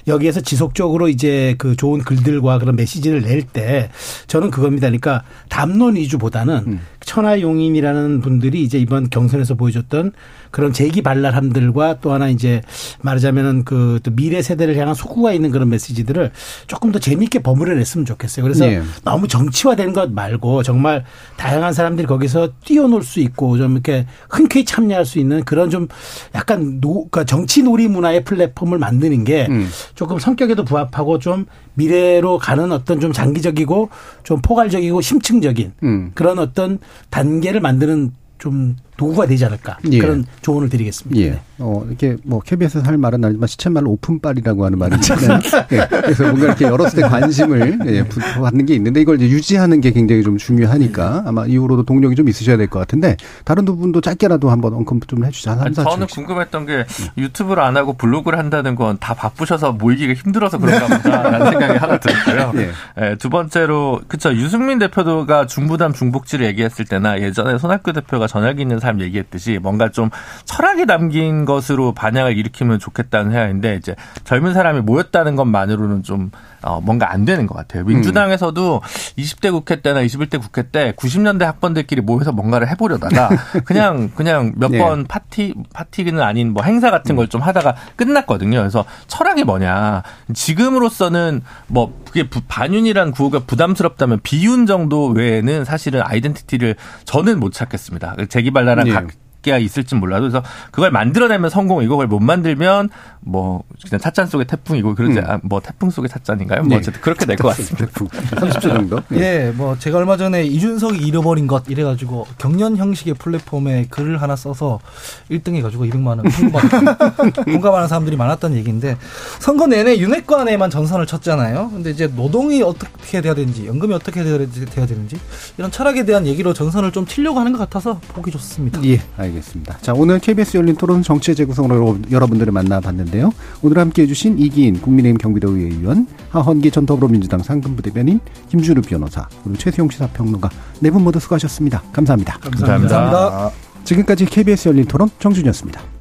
여기에서 지속적으로 이제 그 좋은 글들과 그런 메시지를 낼 때 저는 그겁니다. 그러니까 담론 위주보다는 음. 천하용인이라는 분들이 이제 이번 경선에서 보여줬던 그런 재기발랄함들과 또 하나 이제 말하자면은 그 또 미래 세대를 향한 소구가 있는 그런 메시지들을 조금 더 재미있게 버무려냈으면 좋겠어요. 그래서 예. 너무 정치화된 것 말고 정말 다양한 사람들이 거기서 뛰어놀 수 있고 좀 이렇게 흔쾌히 참여할 수 있는 그런 좀 약간 노, 그러니까 정치 놀이 문화의 플랫폼을 만드는 게 음. 조금 성격에도 부합하고 좀 미래로 가는 어떤 좀 장기적이고 좀 포괄적이고 심층적인 음. 그런 어떤 단계를 만드는 좀 도구가 되지 않을까 예. 그런 조언을 드리겠습니다. 예. 네. 어, 이렇게 뭐 KBS에서 할 말은 아니지만 시쳇말로 오픈빨이라고 하는 말이 있잖아요. 예. 그래서 뭔가 이렇게 열었을 때 관심을 예, 부- 받는 게 있는데 이걸 이제 유지하는 게 굉장히 좀 중요하니까 아마 이후로도 동력이 좀 있으셔야 될 것 같은데 다른 두 분도 짧게라도 한번 언급 좀 해주자. 한 아니, 3, 4초. 저는 궁금했던 게 유튜브를 안 하고 블로그를 한다는 건 다 바쁘셔서 모이기가 힘들어서 그런가 보다라는 생각이 하나 들었고요. 예. 예, 두 번째로 그쵸 유승민 대표가 중부담 중복지를 얘기했을 때나 예전에 손학규 대표가 전화기 있는 사람 얘기했듯이 뭔가 좀 철학이 담긴 것으로 반향을 일으키면 좋겠다는 생각인데 이제 젊은 사람이 모였다는 것만으로는 좀 어, 뭔가 안 되는 것 같아요. 민주당에서도 20대 국회 때나 21대 국회 때 90년대 학번들끼리 모여서 뭔가를 해보려다가 그냥 그냥 몇 네. 번 파티 파티는 아닌 뭐 행사 같은 걸 좀 하다가 끝났거든요. 그래서 철학이 뭐냐 지금으로서는 뭐 그게 부- 반윤이란 구호가 부담스럽다면 비윤 정도 외에는 사실은 아이덴티티를 저는 못 찾겠습니다. 재기발랄한 예. 각가 있을지 몰라도 그래서 그걸 만들어내면 성공이고 그걸 못 만들면 뭐 그냥 찻잔 속의 태풍이고 그러지 음. 아, 뭐 태풍 속의 찻잔인가요? 네. 뭐 어쨌든 그렇게 될 것 같습니다. 30초 정도. 예, 뭐 제가 얼마 전에 이준석이 잃어버린 것 이래가지고 경연 형식의 플랫폼에 글을 하나 써서 1등 해가지고 200만 원 공감하는 사람들이 많았던 얘기인데 선거 내내 윤핵관에만 전선을 쳤잖아요. 근데 이제 노동이 어떻게 돼야 되는지, 연금이 어떻게 돼야 되는지, 돼야 되는지 이런 철학에 대한 얘기로 전선을 좀 치려고 하는 것 같아서 보기 좋습니다. 예, 알겠습니다. 자, 오늘 KBS 열린 토론 정치의 재구성으로 여러분들을 만나봤는데요. 오늘 함께 해주신 이기인 국민의힘 경기도 의원, 하헌기 전 더불어민주당 상근부대변인, 김준우 변호사, 그리고 최수용 시사평론가 네 분 모두 수고하셨습니다. 감사합니다. 감사합니다. 감사합니다. 지금까지 KBS 열린 토론 정준이었습니다.